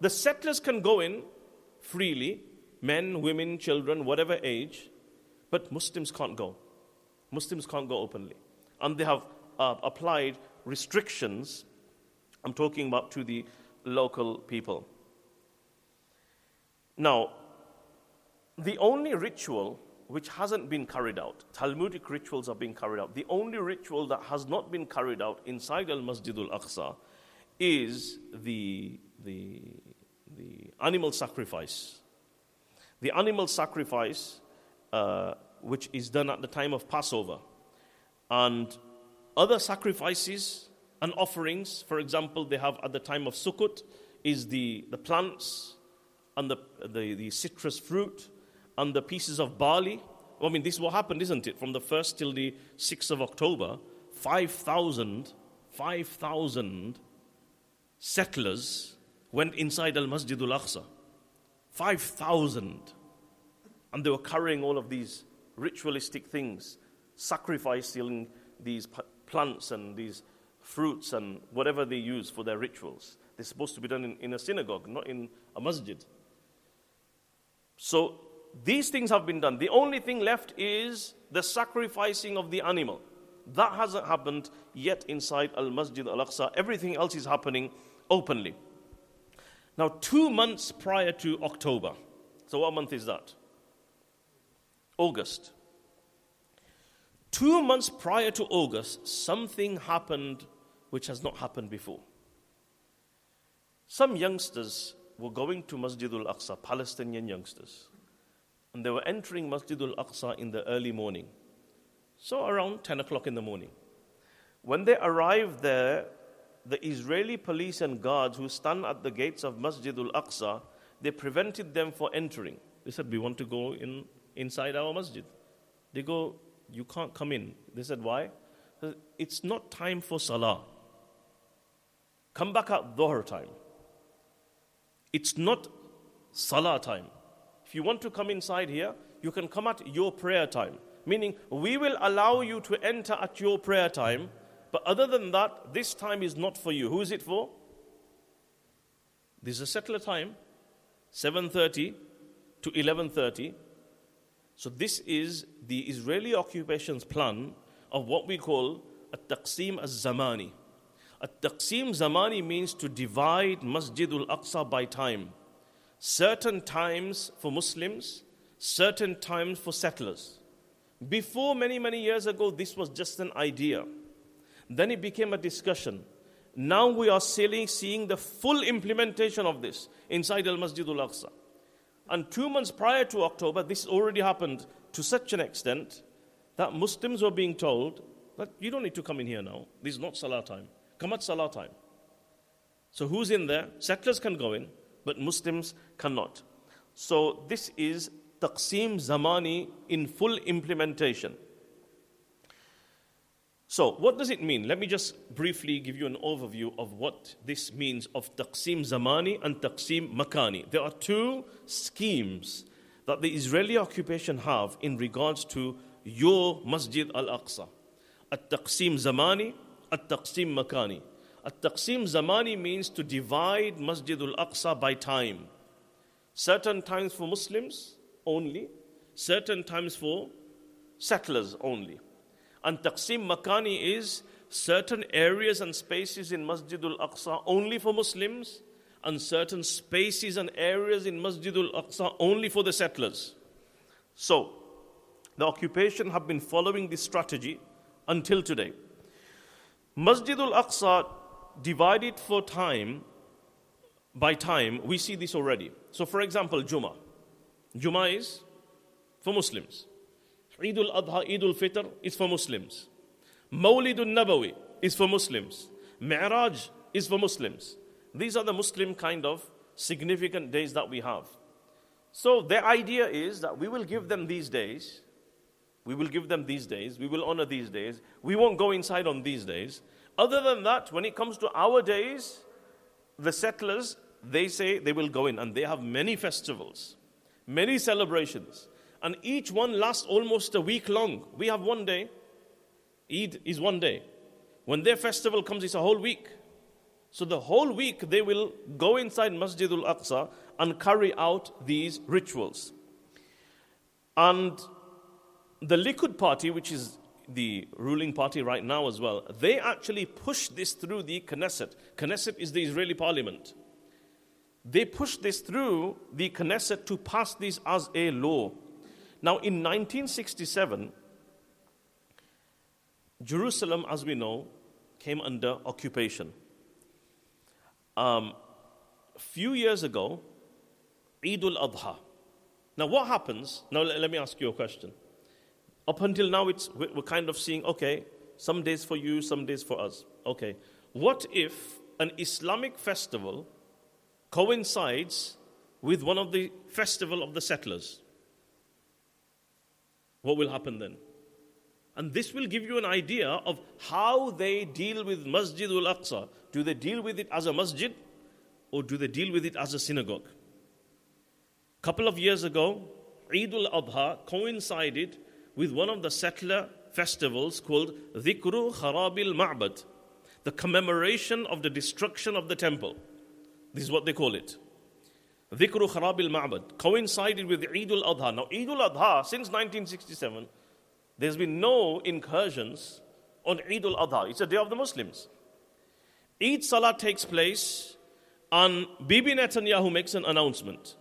the settlers can go in freely, men, women, children, whatever age, but Muslims can't go. Muslims can't go openly. And they have uh, applied restrictions I'm talking about to the local people. Now, the only ritual which hasn't been carried out, Talmudic rituals are being carried out. The only ritual that has not been carried out inside Al Masjid al Aqsa is the, the, the animal sacrifice. The animal sacrifice, uh, which is done at the time of Passover, and other sacrifices and offerings, for example, they have at the time of Sukkot, is the, the plants and the, the, the citrus fruit and the pieces of barley. I mean, this is what happened, isn't it? From the 1st till the 6th of October, 5,000, 5,000 settlers went inside Al Masjid al Aqsa. 5,000. And they were carrying all of these ritualistic things, sacrificing these plants and these fruits and whatever they use for their rituals. They're supposed to be done in, in a synagogue, not in a masjid. So these things have been done. The only thing left is the sacrificing of the animal. That hasn't happened yet inside Al Masjid Al Aqsa. Everything else is happening openly. Now, two months prior to October, so what month is that? August. Two months prior to August, something happened which has not happened before. Some youngsters were going to Masjid al Aqsa, Palestinian youngsters, and they were entering Masjid al Aqsa in the early morning, so around 10 o'clock in the morning. When they arrived there, the Israeli police and guards who stand at the gates of Masjid al Aqsa, they prevented them from entering. They said, We want to go in, inside our masjid. They go, You can't come in. They said, Why? It's not time for salah. Come back at Dhuhr time. It's not Salah time. If you want to come inside here, you can come at your prayer time. Meaning, we will allow you to enter at your prayer time, but other than that, this time is not for you. Who is it for? This is a settler time, 7:30 to 11:30. So this is the Israeli occupation's plan of what we call a taqsim az-zamani. At-taqsim zamani means to divide Masjidul Aqsa by time. Certain times for Muslims, certain times for settlers. Before many, many years ago, this was just an idea. Then it became a discussion. Now we are seeing the full implementation of this inside Al Masjidul Aqsa. And two months prior to October, this already happened to such an extent that Muslims were being told that you don't need to come in here now. This is not Salah time. Come at Salah time. So who's in there? Settlers can go in, but Muslims cannot. So this is Taqsim Zamani in full implementation. So, what does it mean? Let me just briefly give you an overview of what this means of Taqsim Zamani and Taqsim Makani. There are two schemes that the Israeli occupation have in regards to your Masjid al Aqsa. At Taqsim Zamani at-taqsim makani. At-taqsim zamani means to divide Masjid al-Aqsa by time. Certain times for Muslims only, certain times for settlers only. And Taqsim Makani is certain areas and spaces in Masjidul Aqsa only for Muslims, and certain spaces and areas in Masjidul Aqsa only for the settlers. So, the occupation have been following this strategy until today. Masjidul Aqsa divided for time by time, we see this already. So, for example, Juma. Juma is for Muslims. Eid al Adha, Eid al Fitr is for Muslims. Mawlid al Nabawi is for Muslims. Mi'raj is for Muslims. These are the Muslim kind of significant days that we have. So, the idea is that we will give them these days. We will give them these days. We will honor these days. We won't go inside on these days. Other than that, when it comes to our days, the settlers they say they will go in and they have many festivals, many celebrations, and each one lasts almost a week long. We have one day, Eid is one day. When their festival comes, it's a whole week. So the whole week they will go inside Masjid al Aqsa and carry out these rituals. And the Likud party, which is the ruling party right now as well, they actually push this through the Knesset. Knesset is the Israeli parliament. They pushed this through the Knesset to pass this as a law. Now, in 1967, Jerusalem, as we know, came under occupation. Um, a few years ago, Eid al Adha. Now, what happens? Now, let me ask you a question. Up until now, it's, we're kind of seeing, okay, some days for you, some days for us. Okay. What if an Islamic festival coincides with one of the festival of the settlers. What will happen then? And this will give you an idea of how they deal with Masjid al Aqsa. Do they deal with it as a masjid or do they deal with it as a synagogue? A couple of years ago, Eid al Adha coincided with one of the settler festivals called Dhikru Kharabil Ma'bad, the commemoration of the destruction of the temple. This is what they call it. Dhikru Kharabil Ma'bad coincided with Eid al Adha. Now, Eid al Adha, since 1967, there's been no incursions on Eid al Adha. It's a day of the Muslims. Eid Salah takes place, and Bibi Netanyahu makes an announcement.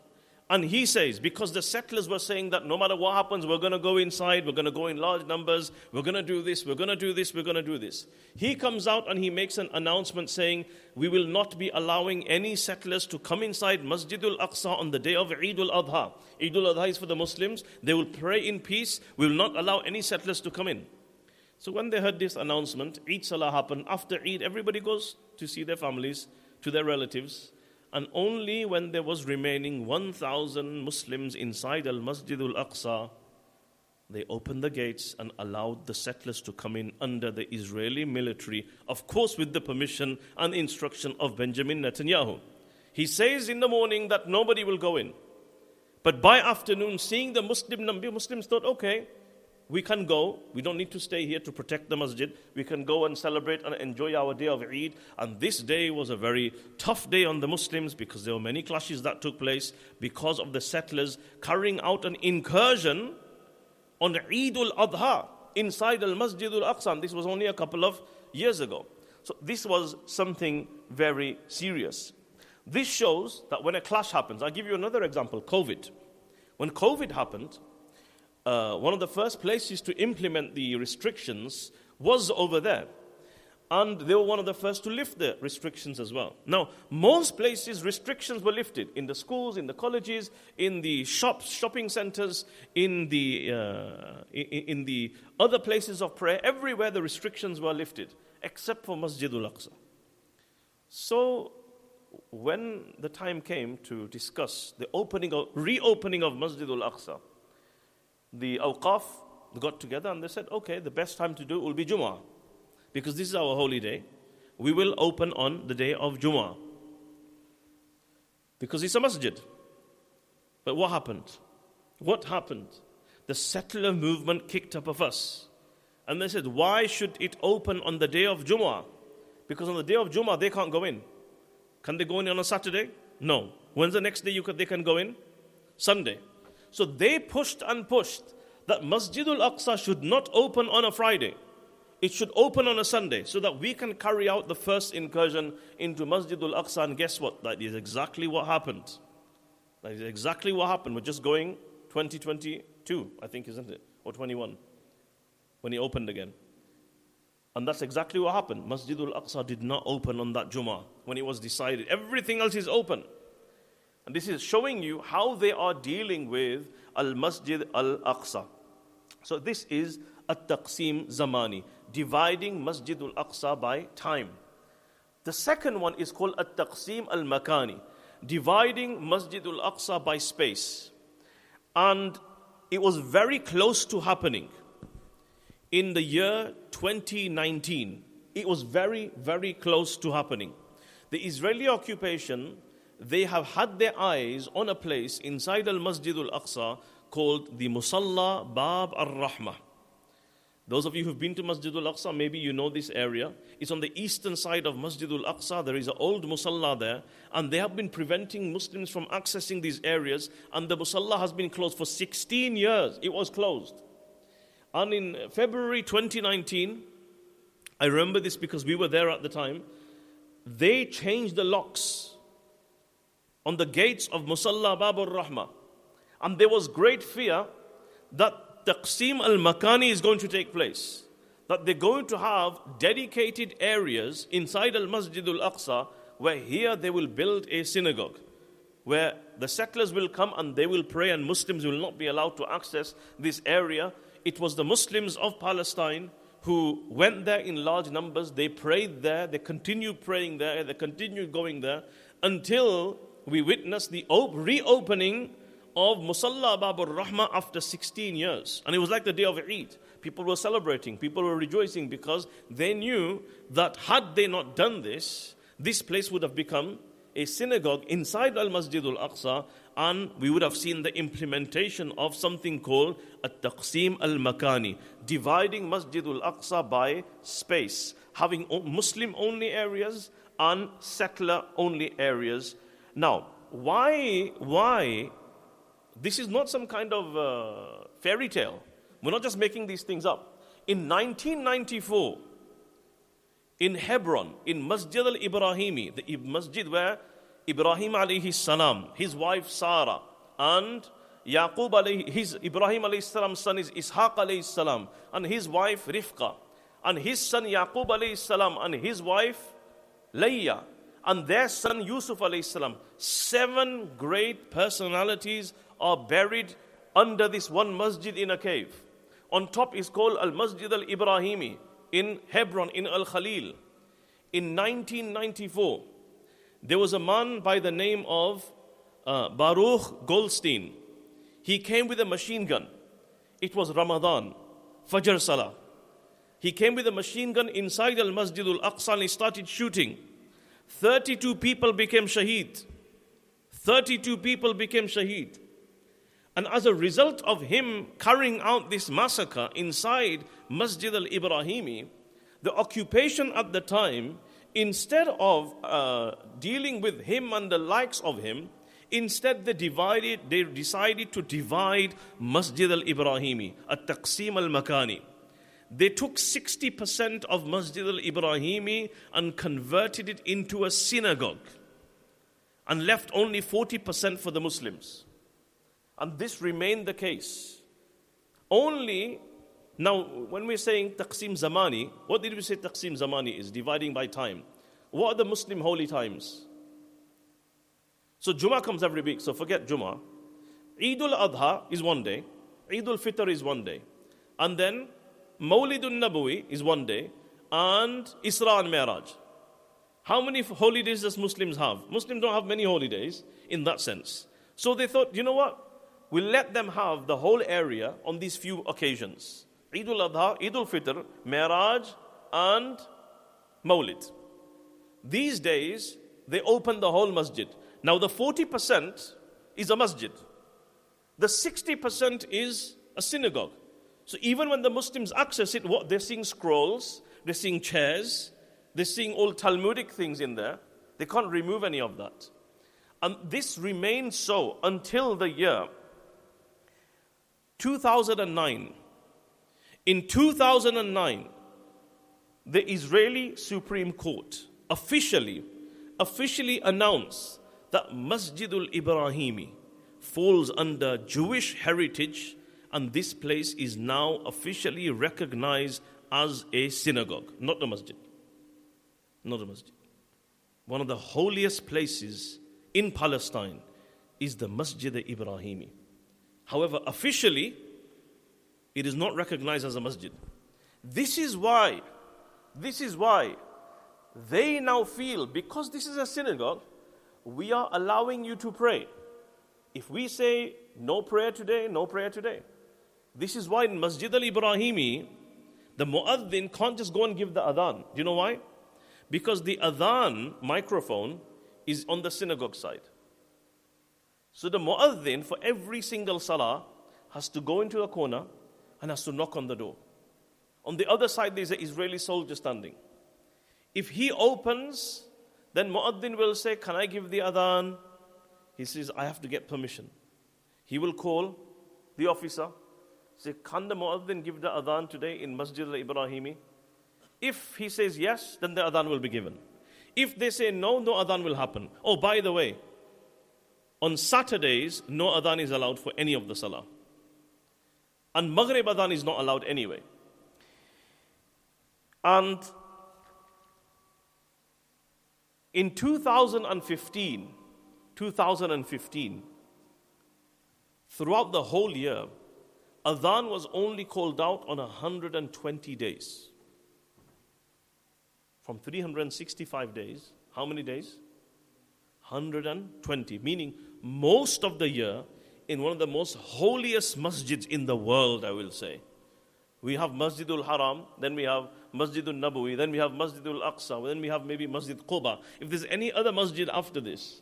And he says, because the settlers were saying that no matter what happens, we're going to go inside, we're going to go in large numbers, we're going to do this, we're going to do this, we're going to do this. He comes out and he makes an announcement saying, We will not be allowing any settlers to come inside Masjidul Aqsa on the day of Eid al Adha. Eid al Adha is for the Muslims, they will pray in peace, we will not allow any settlers to come in. So when they heard this announcement, Eid Salah happened. After Eid, everybody goes to see their families, to their relatives and only when there was remaining 1,000 Muslims inside Al Masjid al Aqsa, they opened the gates and allowed the settlers to come in under the Israeli military, of course, with the permission and instruction of Benjamin Netanyahu. He says in the morning that nobody will go in. But by afternoon, seeing the Muslim number, Muslims thought, okay, we can go. We don't need to stay here to protect the masjid. We can go and celebrate and enjoy our day of Eid. And this day was a very tough day on the Muslims because there were many clashes that took place because of the settlers carrying out an incursion on Eid al Adha inside Al Masjid al Aqsa. This was only a couple of years ago. So this was something very serious. This shows that when a clash happens, I'll give you another example COVID. When COVID happened, uh, one of the first places to implement the restrictions was over there. And they were one of the first to lift the restrictions as well. Now, most places, restrictions were lifted in the schools, in the colleges, in the shops, shopping centers, in the, uh, in, in the other places of prayer. Everywhere the restrictions were lifted, except for Masjidul Aqsa. So, when the time came to discuss the opening of, reopening of Masjidul Aqsa, the Awqaf got together and they said, okay, the best time to do it will be Jummah. Because this is our holy day. We will open on the day of Jummah. Because it's a masjid. But what happened? What happened? The settler movement kicked up a fuss. And they said, why should it open on the day of Jummah? Because on the day of Jummah, they can't go in. Can they go in on a Saturday? No. When's the next day you they can go in? Sunday. So they pushed and pushed that Masjid al Aqsa should not open on a Friday. It should open on a Sunday so that we can carry out the first incursion into Masjid al Aqsa. And guess what? That is exactly what happened. That is exactly what happened. We're just going 2022, I think, isn't it? Or 21, when he opened again. And that's exactly what happened. Masjid al Aqsa did not open on that Jummah when it was decided. Everything else is open. And this is showing you how they are dealing with Al Masjid Al Aqsa. So this is a taqsim zamani, dividing Masjid Al Aqsa by time. The second one is called a taqsim al makani, dividing Masjid Al Aqsa by space. And it was very close to happening in the year 2019. It was very, very close to happening. The Israeli occupation, they have had their eyes on a place inside Al Masjid Al Aqsa called the Musalla Bab Ar Rahmah. Those of you who've been to Masjid Al Aqsa, maybe you know this area. It's on the eastern side of Masjid Al Aqsa. There is an old musalla there, and they have been preventing Muslims from accessing these areas. And the musalla has been closed for 16 years. It was closed. And in February 2019, I remember this because we were there at the time, they changed the locks on the gates of Musalla Babur Rahma. And there was great fear that taqsim al makani is going to take place. That they're going to have dedicated areas inside al Masjid al Aqsa where here they will build a synagogue. Where the settlers will come and they will pray, and Muslims will not be allowed to access this area. It was the Muslims of Palestine who went there in large numbers. They prayed there, they continued praying there, they continued going there until we witnessed the reopening of Musalla Babur Rahma after 16 years. And it was like the day of Eid. People were celebrating, people were rejoicing because they knew that had they not done this, this place would have become a synagogue inside Al Masjid Al Aqsa, and we would have seen the implementation of something called a Taqsim Al Makani, dividing Masjid Al Aqsa by space, having Muslim only areas and settler only areas. Now, why, why this is not some kind of uh, fairy tale. We're not just making these things up. In 1994, in Hebron, in Masjid al Ibrahimi, the masjid where Ibrahim alayhi salam, his wife Sarah, and Yaqub alayhi, his Ibrahim alayhi salam's son is Ishaq alayhi salam, and his wife Rifqa, and his son Yaqub alayhi salam, and his wife Layya, and their son Yusuf alayhi. Seven great personalities are buried under this one masjid in a cave. On top is called Al Masjid Al Ibrahimi in Hebron, in Al Khalil. In 1994, there was a man by the name of uh, Baruch Goldstein. He came with a machine gun. It was Ramadan, Fajr Salah. He came with a machine gun inside Al Masjid Al Aqsa and he started shooting. 32 people became shaheed. 32 people became shaheed. And as a result of him carrying out this massacre inside Masjid al Ibrahimi, the occupation at the time, instead of uh, dealing with him and the likes of him, instead they divided, they decided to divide Masjid al Ibrahimi, at Taqsim al Makani. They took 60% of Masjid al Ibrahimi and converted it into a synagogue and left only 40% for the Muslims. And this remained the case. Only now, when we're saying Taqsim Zamani, what did we say Taqsim Zamani is? Dividing by time. What are the Muslim holy times? So Jummah comes every week, so forget Jummah. Eid al Adha is one day, Eid al Fitr is one day, and then Mawlidun Nabawi is one day, and Isra and Mi'raj. How many holidays does Muslims have? Muslims don't have many holidays in that sense. So they thought, you know what? We'll let them have the whole area on these few occasions Eid al Adha, Eid al Fitr, Miraj, and Mawlid. These days, they open the whole masjid. Now, the 40% is a masjid, the 60% is a synagogue. So, even when the Muslims access it, what they're seeing scrolls, they're seeing chairs, they're seeing all Talmudic things in there. They can't remove any of that. And this remained so until the year 2009. In 2009, the Israeli Supreme Court officially, officially announced that Masjidul Ibrahimi falls under Jewish heritage and this place is now officially recognized as a synagogue, not a masjid. Not a masjid. One of the holiest places in Palestine is the Masjid Ibrahimi. However, officially, it is not recognized as a masjid. This is why, this is why they now feel because this is a synagogue, we are allowing you to pray. If we say no prayer today, no prayer today. This is why in Masjid al Ibrahimi, the muaddin can't just go and give the adhan. Do you know why? Because the adhan microphone is on the synagogue side. So the muaddin for every single salah has to go into a corner and has to knock on the door. On the other side, there's an Israeli soldier standing. If he opens, then muaddin will say, Can I give the adhan? He says, I have to get permission. He will call the officer, say, Can the muaddin give the adhan today in Masjid al Ibrahimi? If he says yes, then the adhan will be given. If they say no, no adhan will happen. Oh, by the way, on Saturdays, no adhan is allowed for any of the salah. And Maghrib adhan is not allowed anyway. And in 2015, 2015, throughout the whole year, Adhan was only called out on 120 days. From 365 days, how many days? 120, meaning most of the year in one of the most holiest masjids in the world, I will say. We have Masjidul Haram, then we have Masjidul Nabawi, then we have Masjidul Aqsa, then we have maybe Masjid Quba. If there's any other masjid after this,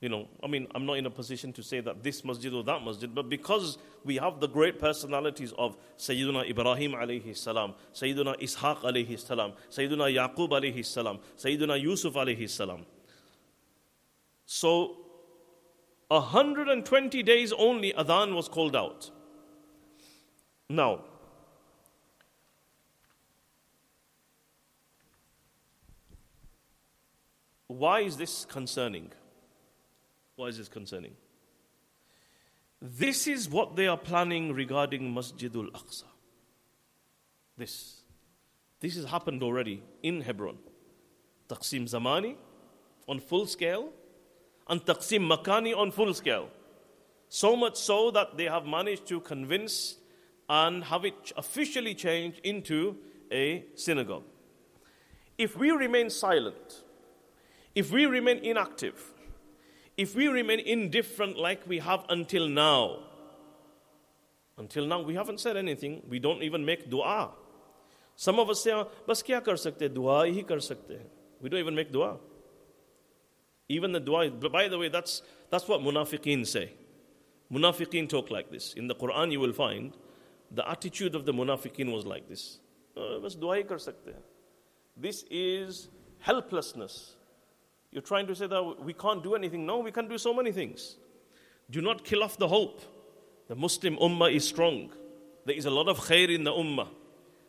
you know, I mean, I'm not in a position to say that this masjid or that masjid, but because we have the great personalities of Sayyidina Ibrahim alayhi salam, Sayyidina Ishaq alayhi salam, Sayyidina Yaqub alayhi salam, Sayyidina Yusuf alayhi salam. So, 120 days only adhan was called out. Now, why is this concerning? Why is this concerning? This is what they are planning regarding Masjidul Aqsa. This. This has happened already in Hebron. Taqsim Zamani on full scale and Taqsim Makani on full scale. So much so that they have managed to convince and have it officially changed into a synagogue. If we remain silent, if we remain inactive, if we remain indifferent like we have until now, until now we haven't said anything, we don't even make dua. Some of us say, bas kya kar sakte, dua hi kar sakte. We don't even make dua. Even the dua, by the way, that's, that's what munafiqeen say. Munafiqeen talk like this. In the Quran, you will find the attitude of the munafiqeen was like this. Oh, sakte. This is helplessness. You're trying to say that we can't do anything. No, we can do so many things. Do not kill off the hope. The Muslim ummah is strong. There is a lot of khair in the ummah.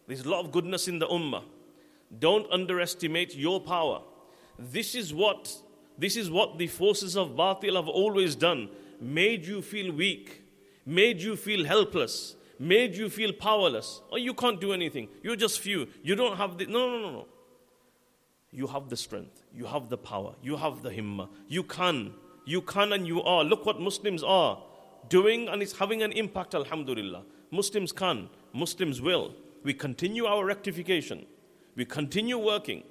There's a lot of goodness in the ummah. Don't underestimate your power. This is what this is what the forces of batil have always done. Made you feel weak, made you feel helpless, made you feel powerless. Oh, you can't do anything. You're just few. You don't have the no no no no you have the strength, you have the power, you have the himmah. You can, you can and you are. Look what Muslims are doing and it's having an impact, alhamdulillah. Muslims can, Muslims will. We continue our rectification, we continue working.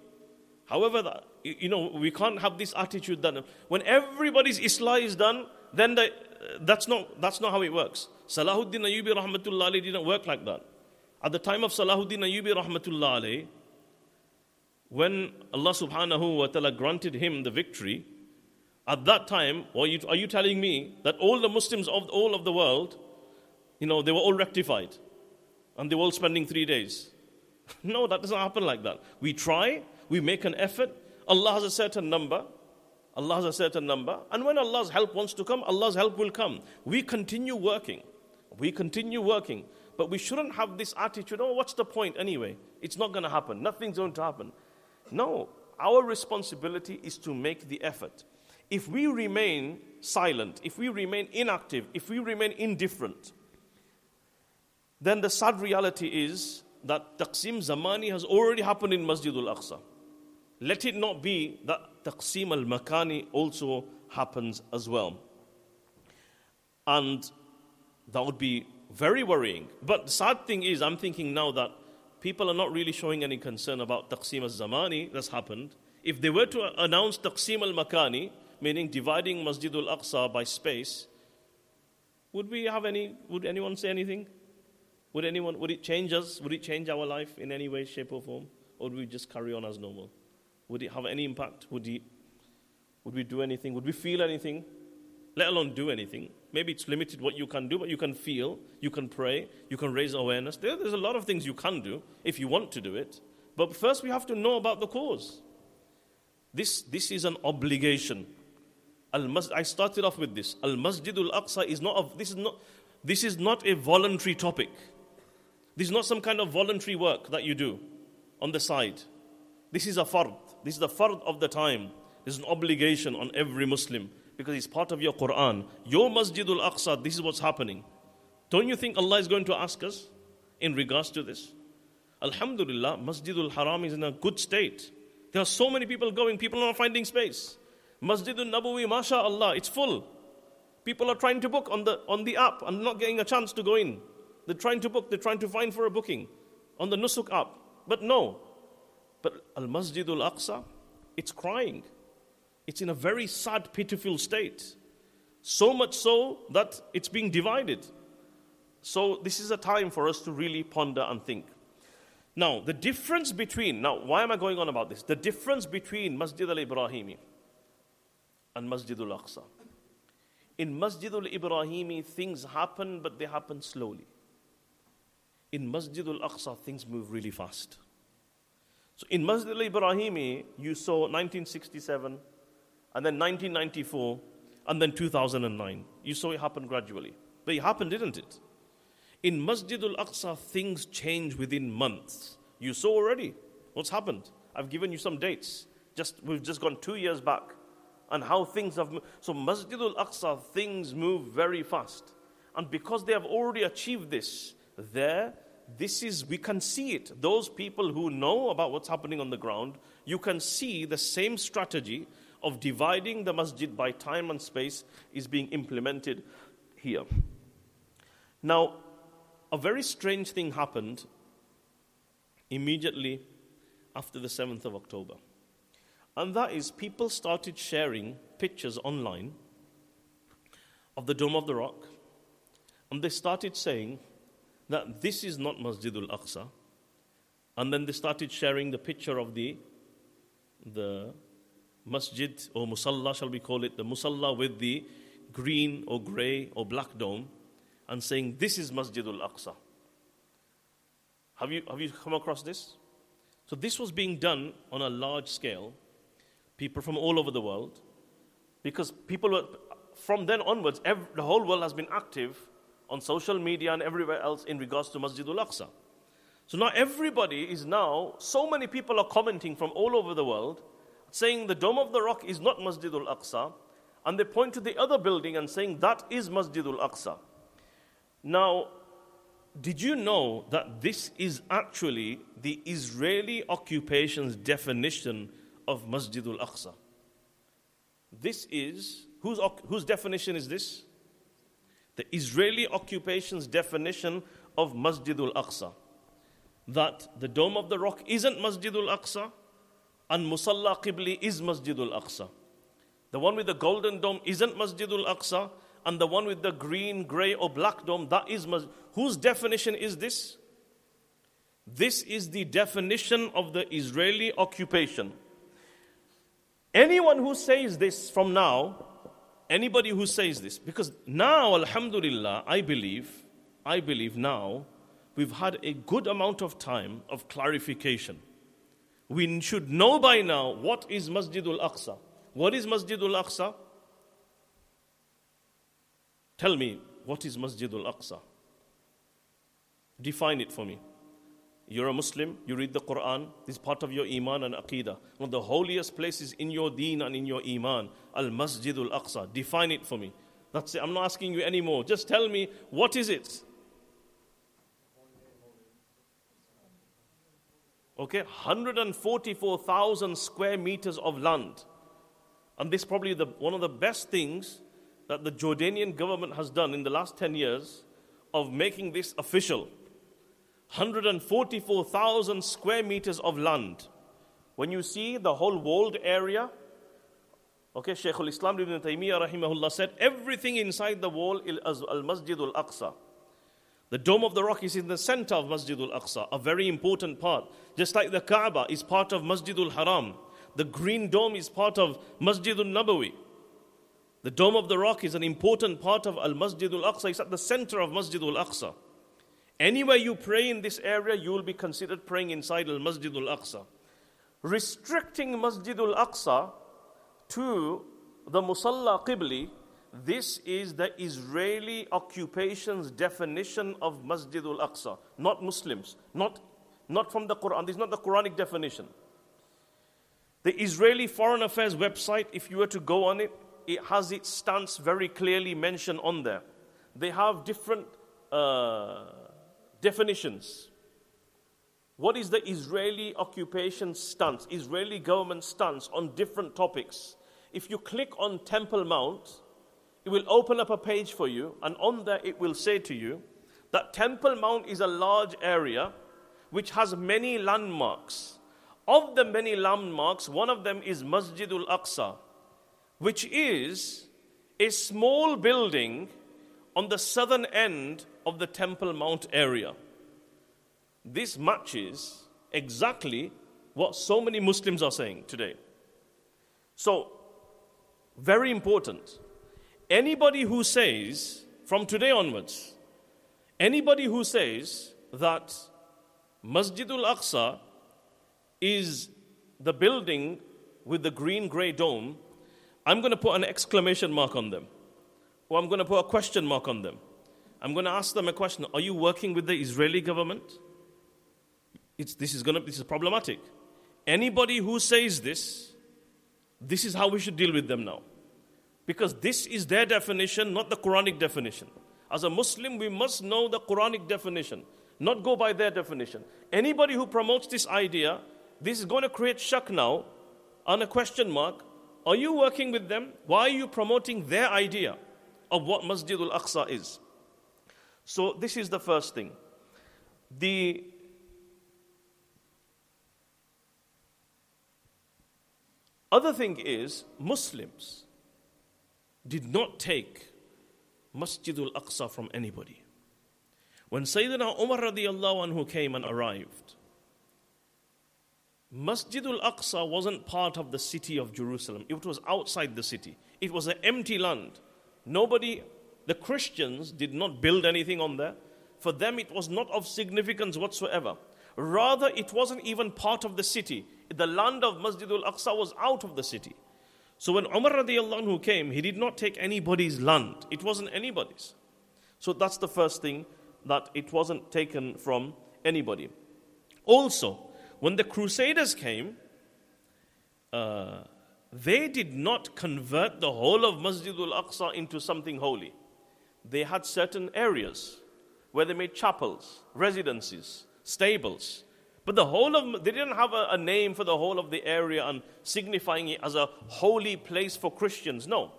However, you know, we can't have this attitude that when everybody's islah is done, then the, that's, not, that's not how it works. Salahuddin Ayyubi rahmatullah didn't work like that. At the time of Salahuddin Ayyubi rahmatullah when Allah subhanahu wa ta'ala granted him the victory, at that time, are you, are you telling me that all the Muslims of all of the world, you know, they were all rectified and they were all spending three days? no, that doesn't happen like that. We try, we make an effort. Allah has a certain number. Allah has a certain number, and when Allah's help wants to come, Allah's help will come. We continue working. We continue working. But we shouldn't have this attitude, oh, what's the point anyway? It's not going to happen. Nothing's going to happen. No, our responsibility is to make the effort. If we remain silent, if we remain inactive, if we remain indifferent, then the sad reality is that Taqsim Zamani has already happened in Masjid al Aqsa. Let it not be that Taqsim al Makani also happens as well. And that would be very worrying. But the sad thing is, I'm thinking now that people are not really showing any concern about Taqsim al Zamani that's happened. If they were to announce Taqsim al Makani, meaning dividing Masjid al Aqsa by space, would we have any, would anyone say anything? Would anyone, would it change us? Would it change our life in any way, shape, or form? Or would we just carry on as normal? Would it have any impact? Would, it, would we do anything? Would we feel anything? Let alone do anything. Maybe it's limited what you can do, but you can feel, you can pray, you can raise awareness. There, there's a lot of things you can do if you want to do it. But first, we have to know about the cause. This, this is an obligation. Al I started off with this. Al Masjid al Aqsa is not this is not this is not a voluntary topic. This is not some kind of voluntary work that you do on the side. This is a fard. This is the fard of the time. This is an obligation on every Muslim because it's part of your Quran. Your Masjidul Aqsa, this is what's happening. Don't you think Allah is going to ask us in regards to this? Alhamdulillah, Masjidul Haram is in a good state. There are so many people going, people are not finding space. Masjidul Nabawi, mashallah, it's full. People are trying to book on the, on the app and not getting a chance to go in. They're trying to book, they're trying to find for a booking on the Nusuk app. But no. But Al Masjid al Aqsa, it's crying. It's in a very sad, pitiful state. So much so that it's being divided. So, this is a time for us to really ponder and think. Now, the difference between, now, why am I going on about this? The difference between Masjid al Ibrahimi and Masjid al Aqsa. In Masjid al Ibrahimi, things happen, but they happen slowly in Masjid al Aqsa, things move really fast. So in Masjid al Ibrahimi, you saw 1967, and then 1994, and then 2009. You saw it happen gradually. But it happened, didn't it? In Masjid al Aqsa, things change within months. You saw already what's happened. I've given you some dates. Just we've just gone two years back, and how things have moved. So Masjid al Aqsa, things move very fast, and because they have already achieved this, there, this is, we can see it. Those people who know about what's happening on the ground, you can see the same strategy of dividing the masjid by time and space is being implemented here. Now, a very strange thing happened immediately after the 7th of October. And that is, people started sharing pictures online of the Dome of the Rock. And they started saying, that this is not Masjid Masjidul Aqsa. And then they started sharing the picture of the, the masjid or musalla, shall we call it, the musalla with the green or grey or black dome, and saying, This is Masjidul Aqsa. Have you, have you come across this? So, this was being done on a large scale, people from all over the world, because people were, from then onwards, every, the whole world has been active on social media and everywhere else in regards to Masjidul Aqsa. So now everybody is now, so many people are commenting from all over the world saying the Dome of the Rock is not Masjidul Aqsa, and they point to the other building and saying that is Masjidul Aqsa. Now, did you know that this is actually the Israeli occupation's definition of Masjidul Aqsa? This is, whose, whose definition is this? the Israeli occupation's definition of Masjidul Aqsa. That the Dome of the Rock isn't Masjidul Aqsa and Musalla Qibli is Masjidul Aqsa. The one with the golden dome isn't Masjidul Aqsa and the one with the green, grey, or black dome, that is Masjid. Whose definition is this? This is the definition of the Israeli occupation. Anyone who says this from now anybody who says this, because now, Alhamdulillah, I believe, I believe now, we've had a good amount of time of clarification. We should know by now what is Masjidul Aqsa. What is Masjidul Aqsa? Tell me, what is Masjidul Aqsa? Define it for me. You're a Muslim, you read the Quran, this is part of your Iman and Aqidah. One of the holiest places in your deen and in your Iman, Al Masjidul Aqsa. Define it for me. That's it. I'm not asking you anymore. Just tell me, what is it? Okay, 144,000 square meters of land. And this is probably the, one of the best things that the Jordanian government has done in the last 10 years of making this official. 144,000 square meters of land. When you see the whole walled area, okay, Shaykh al-Islam ibn Taymiyyah rahimahullah said, everything inside the wall is al-Masjid al-Aqsa. The Dome of the Rock is in the center of Masjid al-Aqsa, a very important part. Just like the Kaaba is part of Masjid al-Haram. The green dome is part of Masjid al-Nabawi. The Dome of the Rock is an important part of Al-Masjid al-Aqsa. It's at the center of Masjid al-Aqsa. Anywhere you pray in this area, you will be considered praying inside Al Masjid al Aqsa. Restricting Masjid al Aqsa to the Musalla Qibli, this is the Israeli occupation's definition of Masjid al Aqsa, not Muslims, not, not from the Quran. This is not the Quranic definition. The Israeli Foreign Affairs website, if you were to go on it, it has its stance very clearly mentioned on there. They have different. Uh, definitions. What is the Israeli occupation stance, Israeli government stance on different topics? If you click on Temple Mount, it will open up a page for you, and on there it will say to you that Temple Mount is a large area which has many landmarks. Of the many landmarks, one of them is Masjidul Aqsa, which is a small building on the southern end of the Temple Mount area. This matches exactly what so many Muslims are saying today. So, very important. Anybody who says, from today onwards, anybody who says that Masjidul Aqsa is the building with the green grey dome, I'm going to put an exclamation mark on them, or I'm going to put a question mark on them. I'm going to ask them a question Are you working with the Israeli government? It's, this, is gonna, this is problematic. Anybody who says this, this is how we should deal with them now. Because this is their definition, not the Quranic definition. As a Muslim, we must know the Quranic definition, not go by their definition. Anybody who promotes this idea, this is going to create shock now on a question mark. Are you working with them? Why are you promoting their idea of what Masjid al Aqsa is? So, this is the first thing. The other thing is, Muslims did not take Masjid al Aqsa from anybody. When Sayyidina Umar radiallahu anhu came and arrived, Masjid al Aqsa wasn't part of the city of Jerusalem, it was outside the city. It was an empty land. Nobody the Christians did not build anything on there. For them, it was not of significance whatsoever. Rather, it wasn't even part of the city. The land of Masjid al Aqsa was out of the city. So when Umar radiallahu came, he did not take anybody's land. It wasn't anybody's. So that's the first thing that it wasn't taken from anybody. Also, when the Crusaders came, uh, they did not convert the whole of Masjid al Aqsa into something holy they had certain areas where they made chapels, residences, stables. But the whole of they didn't have a, a, name for the whole of the area and signifying it as a holy place for Christians. No,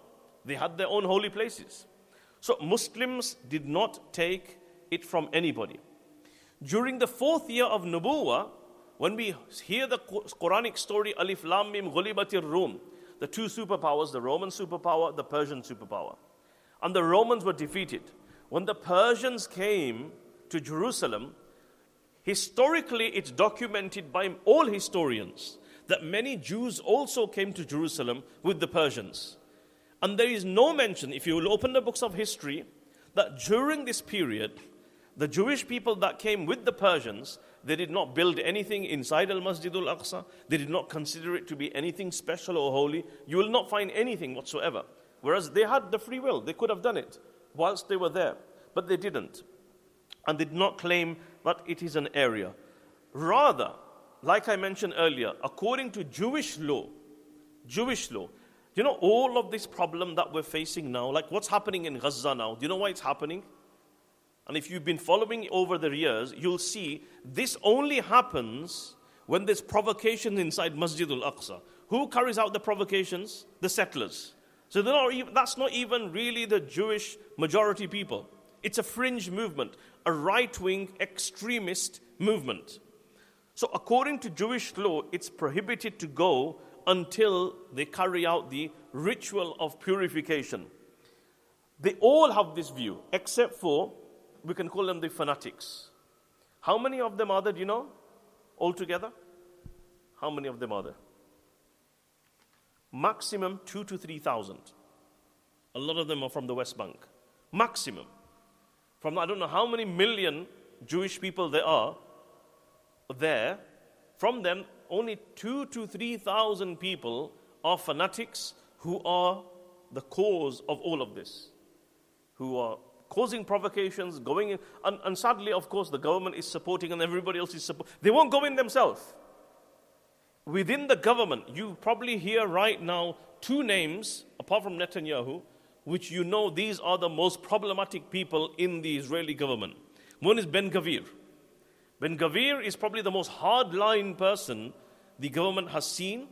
they had their own holy places. So Muslims did not take it from anybody. During the fourth year of Nubuwa, when we hear the Quranic story Alif Lam Mim Ghulibatir Rum, the two superpowers, the Roman superpower, the Persian superpower and the Romans were defeated. When the Persians came to Jerusalem, historically it's documented by all historians that many Jews also came to Jerusalem with the Persians. And there is no mention, if you will open the books of history, that during this period, the Jewish people that came with the Persians They did not build anything inside Al Masjid al Aqsa. They did not consider it to be anything special or holy. You will not find anything whatsoever. Whereas they had the free will, they could have done it whilst they were there, but they didn't. And they did not claim that it is an area. Rather, like I mentioned earlier, according to Jewish law, Jewish law, you know all of this problem that we're facing now, like what's happening in Gaza now, do you know why it's happening? And if you've been following over the years, you'll see this only happens when there's provocation inside Masjid al Aqsa. Who carries out the provocations? The settlers. So not even, that's not even really the Jewish majority people. It's a fringe movement, a right wing extremist movement. So, according to Jewish law, it's prohibited to go until they carry out the ritual of purification. They all have this view, except for, we can call them the fanatics. How many of them are there, do you know? Altogether? How many of them are there? Maximum two to three thousand. A lot of them are from the West Bank. Maximum. From I don't know how many million Jewish people there are there. From them, only two to three thousand people are fanatics who are the cause of all of this, who are causing provocations, going in, and, and sadly, of course, the government is supporting and everybody else is supporting. They won't go in themselves within the government, you probably hear right now two names, apart from Netanyahu, which you know these are the most problematic people in the Israeli government. One is Ben Gvir. Ben Gvir is probably the most hardline person the government has seen.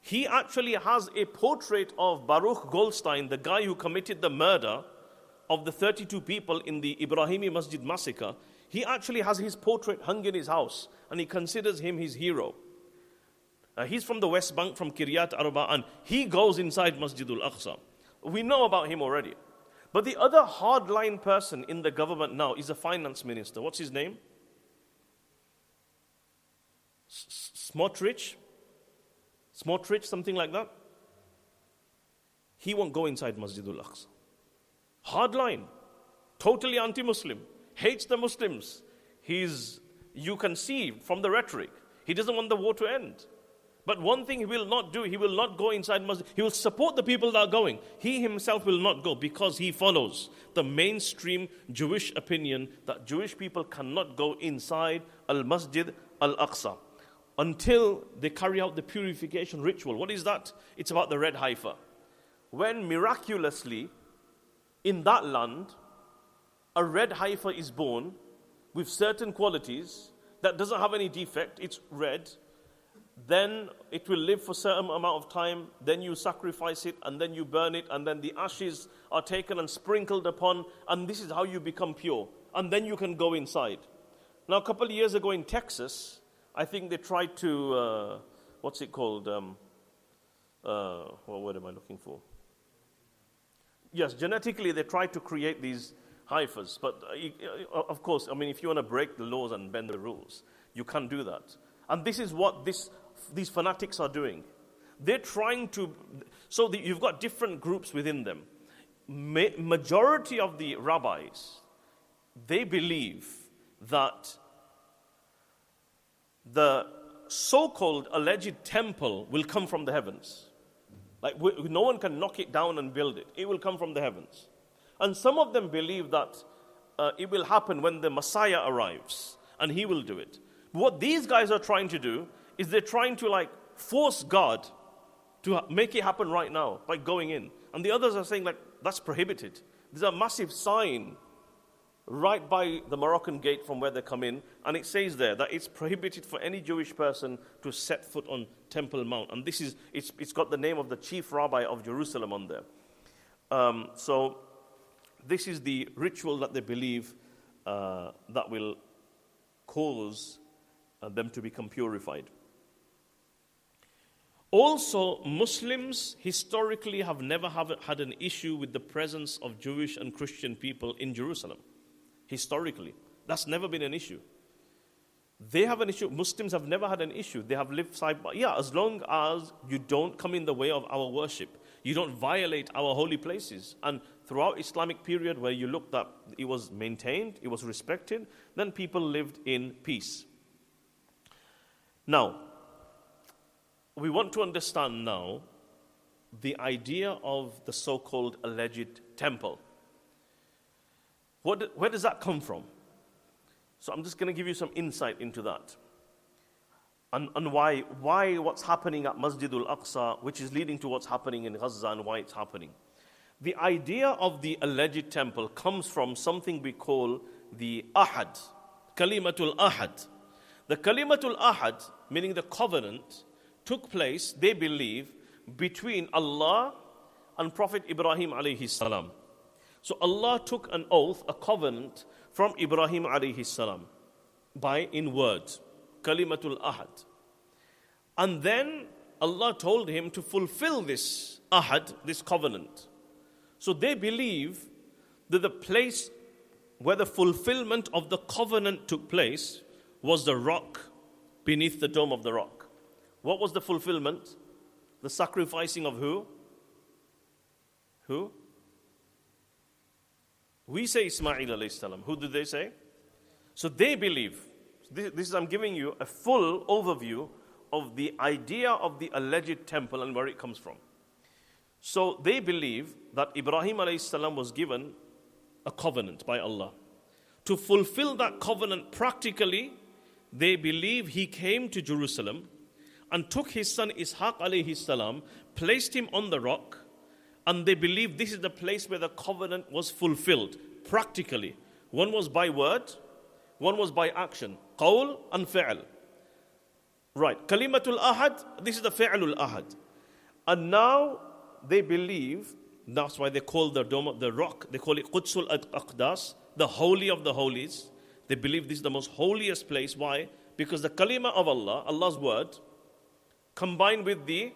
He actually has a portrait of Baruch Goldstein, the guy who committed the murder of the 32 people in the Ibrahimi Masjid massacre. He actually has his portrait hung in his house, and he considers him his hero. Uh, he's from the West Bank, from Kiryat Arba, and he goes inside Masjid al Aqsa. We know about him already. But the other hardline person in the government now is a finance minister. What's his name? Smotrich? Smotrich, something like that? He won't go inside Masjid al Aqsa. Hardline, totally anti Muslim, hates the Muslims. He's, you can see from the rhetoric, he doesn't want the war to end. But one thing he will not do, he will not go inside masjid. He will support the people that are going. He himself will not go because he follows the mainstream Jewish opinion that Jewish people cannot go inside Al Masjid Al Aqsa until they carry out the purification ritual. What is that? It's about the red heifer. When miraculously in that land a red heifer is born with certain qualities that doesn't have any defect, it's red then it will live for a certain amount of time, then you sacrifice it, and then you burn it, and then the ashes are taken and sprinkled upon, and this is how you become pure. And then you can go inside. Now, a couple of years ago in Texas, I think they tried to, uh, what's it called? Um, uh, what word am I looking for? Yes, genetically they tried to create these heifers, but uh, uh of course, I mean, if you want to break the laws and bend the rules, you can't do that. And this is what this these fanatics are doing. They're trying to, so the, you've got different groups within them. Ma- majority of the rabbis, they believe that the so called alleged temple will come from the heavens. Like, we, no one can knock it down and build it, it will come from the heavens. And some of them believe that uh, it will happen when the Messiah arrives and he will do it. What these guys are trying to do is they're trying to like force God to make it happen right now by going in. And the others are saying, like, that's prohibited. There's a massive sign right by the Moroccan gate from where they come in, and it says there that it's prohibited for any Jewish person to set foot on Temple Mount. And this is, it's, it's got the name of the chief rabbi of Jerusalem on there. Um, so, this is the ritual that they believe uh, that will cause uh, them to become purified. Also, Muslims historically have never have had an issue with the presence of Jewish and Christian people in Jerusalem. Historically, that's never been an issue. They have an issue. Muslims have never had an issue. They have lived side by yeah, as long as you don't come in the way of our worship, you don't violate our holy places. And throughout Islamic period where you looked at it was maintained, it was respected, then people lived in peace. Now, we want to understand now the idea of the so called alleged temple. What, where does that come from? So I'm just going to give you some insight into that. And, and why, why what's happening at Masjid al Aqsa, which is leading to what's happening in Gaza and why it's happening. The idea of the alleged temple comes from something we call the Ahad, Kalimatul Ahad. The Kalimatul Ahad, meaning the covenant, took place, they believe, between Allah and Prophet Ibrahim alayhi salam. So Allah took an oath, a covenant from Ibrahim alayhi salam by in words, Kalimatul Ahad. And then Allah told him to fulfill this ahad, this covenant. So they believe that the place where the fulfillment of the covenant took place was the rock beneath the dome of the rock. What was the fulfillment? The sacrificing of who? Who? We say Ismail alayhi salam. Who do they say? So they believe. This, this is, I'm giving you a full overview of the idea of the alleged temple and where it comes from. So they believe that Ibrahim alayhi salam was given a covenant by Allah. To fulfill that covenant practically, they believe he came to Jerusalem and took his son Ishaq alayhi salam, placed him on the rock, and they believe this is the place where the covenant was fulfilled practically. One was by word, one was by action. Qawl and fi'l. Right. Kalimatul ahad, this is the fi'lul ahad. And now they believe, that's why they call the dome, of the rock, they call it Qudsul Aqdas, the holy of the holies. They believe this is the most holiest place. Why? Because the kalima of Allah, Allah's word, combined with the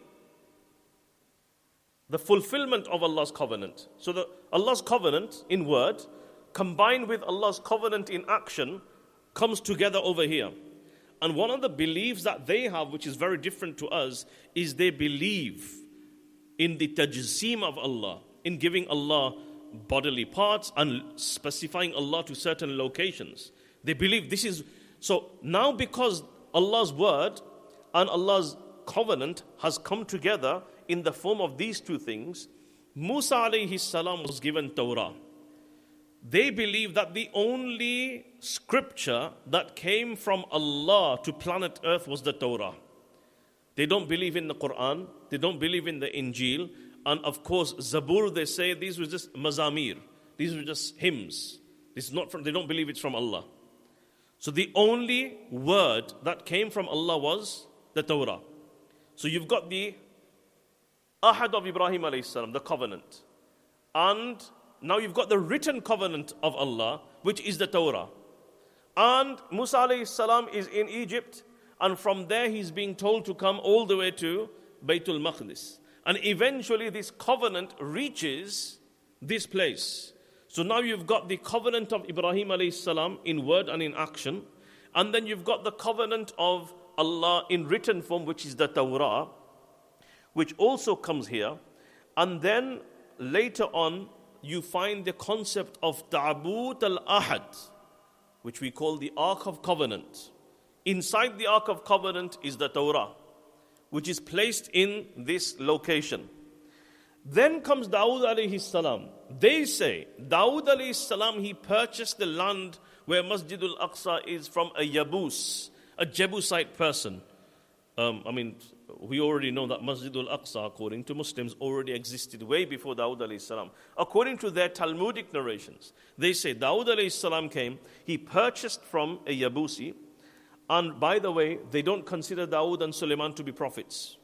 the fulfillment of Allah's covenant. So the Allah's covenant in word combined with Allah's covenant in action comes together over here. And one of the beliefs that they have, which is very different to us, is they believe in the tajseem of Allah, in giving Allah bodily parts and specifying Allah to certain locations. They believe this is so now because Allah's word and Allah's covenant has come together in the form of these two things, Musa alayhi salam was given Torah they believe that the only scripture that came from Allah to planet Earth was the Torah. They don't believe in the Quran, they don't believe in the Injil, and of course, Zabur, they say these were just mazamir, these were just hymns. This is not from, they don't believe it's from Allah. So the only word that came from Allah was the Torah. So you've got the Ahad of Ibrahim alayhi salam, the covenant, and now you've got the written covenant of Allah, which is the Torah. And Musa alayhi salam is in Egypt, and from there he's being told to come all the way to Baytul Maqdis. And eventually this covenant reaches this place. So now you've got the covenant of Ibrahim alayhi salam in word and in action. And then you've got the covenant of Allah in written form, which is the Torah, which also comes here. And then later on, you find the concept of Ta'but al Ahad, which we call the Ark of Covenant. Inside the Ark of Covenant is the Torah, which is placed in this location. Then comes Dawood alayhi salam. They say Dawood alayhi salam he purchased the land where Masjid al Aqsa is from a Yabus, a Jebusite person. Um, I mean, we already know that Masjid al Aqsa, according to Muslims, already existed way before Dawud salam. According to their Talmudic narrations, they say Dawud salam came, he purchased from a Yabusi, and by the way, they don't consider Dawud and Suleiman to be prophets.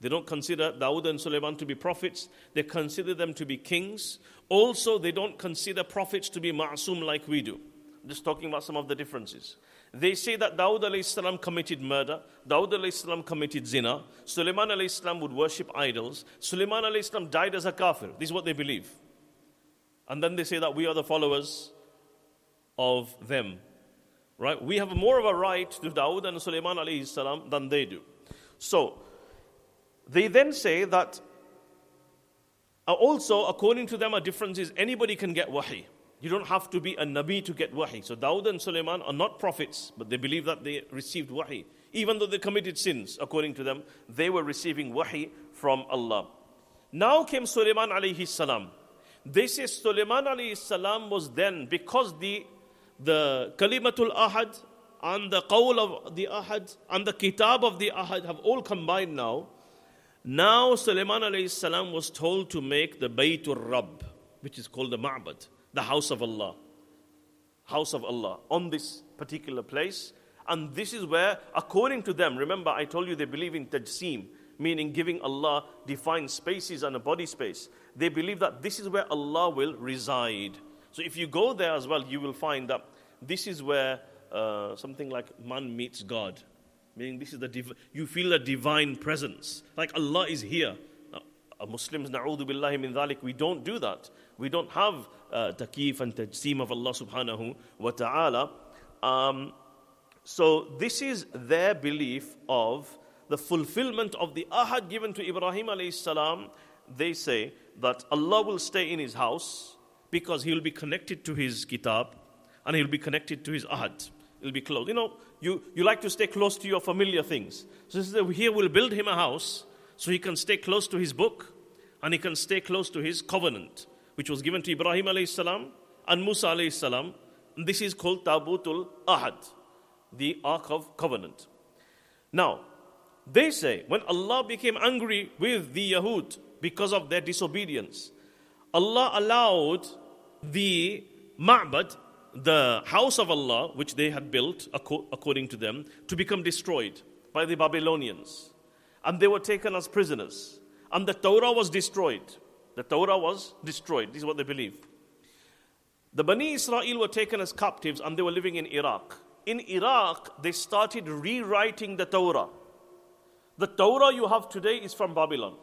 They don't consider Dawud and Suleiman to be prophets. They consider them to be kings. Also, they don't consider prophets to be ma'asum like we do. Just talking about some of the differences. They say that Dawud salam committed murder, Dawud salam committed zina, Sulaiman salam would worship idols, Sulaiman salam died as a kafir. This is what they believe. And then they say that we are the followers of them. Right? We have more of a right to Dawud and Sulaiman salam than they do. So, they then say that uh, also, according to them, a difference is anybody can get wahi. You don't have to be a Nabi to get wahi. So Dawud and Sulaiman are not prophets, but they believe that they received wahi. Even though they committed sins, according to them, they were receiving wahi from Allah. Now came Sulaiman alayhi salam. They say Sulaiman alayhi salam was then, because the, the Kalimatul Ahad and the Qawl of the Ahad and the Kitab of the Ahad have all combined now. Now Sulaiman alayhi salam was told to make the Baytul Rabb, which is called the Ma'bad, the house of Allah. House of Allah on this particular place. And this is where, according to them, remember I told you they believe in tajseem, meaning giving Allah defined spaces and a body space. They believe that this is where Allah will reside. So if you go there as well, you will find that this is where uh, something like man meets God. Meaning this is the div- you feel a divine presence. Like Allah is here. Uh, Muslims, na'udhu billahi min dhalik, we don't do that. We don't have uh, takif and tajseem of Allah subhanahu wa ta'ala. Um, so this is their belief of the fulfillment of the ahad given to Ibrahim alayhi salam. They say that Allah will stay in his house because he will be connected to his kitab and he will be connected to his ahad. He'll be close. You know, you, you like to stay close to your familiar things. So here we'll build him a house so he can stay close to his book and he can stay close to his covenant, which was given to Ibrahim alayhi salam and Musa alayhi salam. And this is called Tabutul Ahad the Ark of Covenant. Now, they say when Allah became angry with the Yahud because of their disobedience, Allah allowed the Ma'bad, the house of Allah, which they had built according to them, to become destroyed by the Babylonians. And they were taken as prisoners. And the Torah was destroyed. The Torah was destroyed. This is what they believe. The Bani Israel were taken as captives and they were living in Iraq in Iraq, they started rewriting the Torah. The Torah you have today is from Babylon.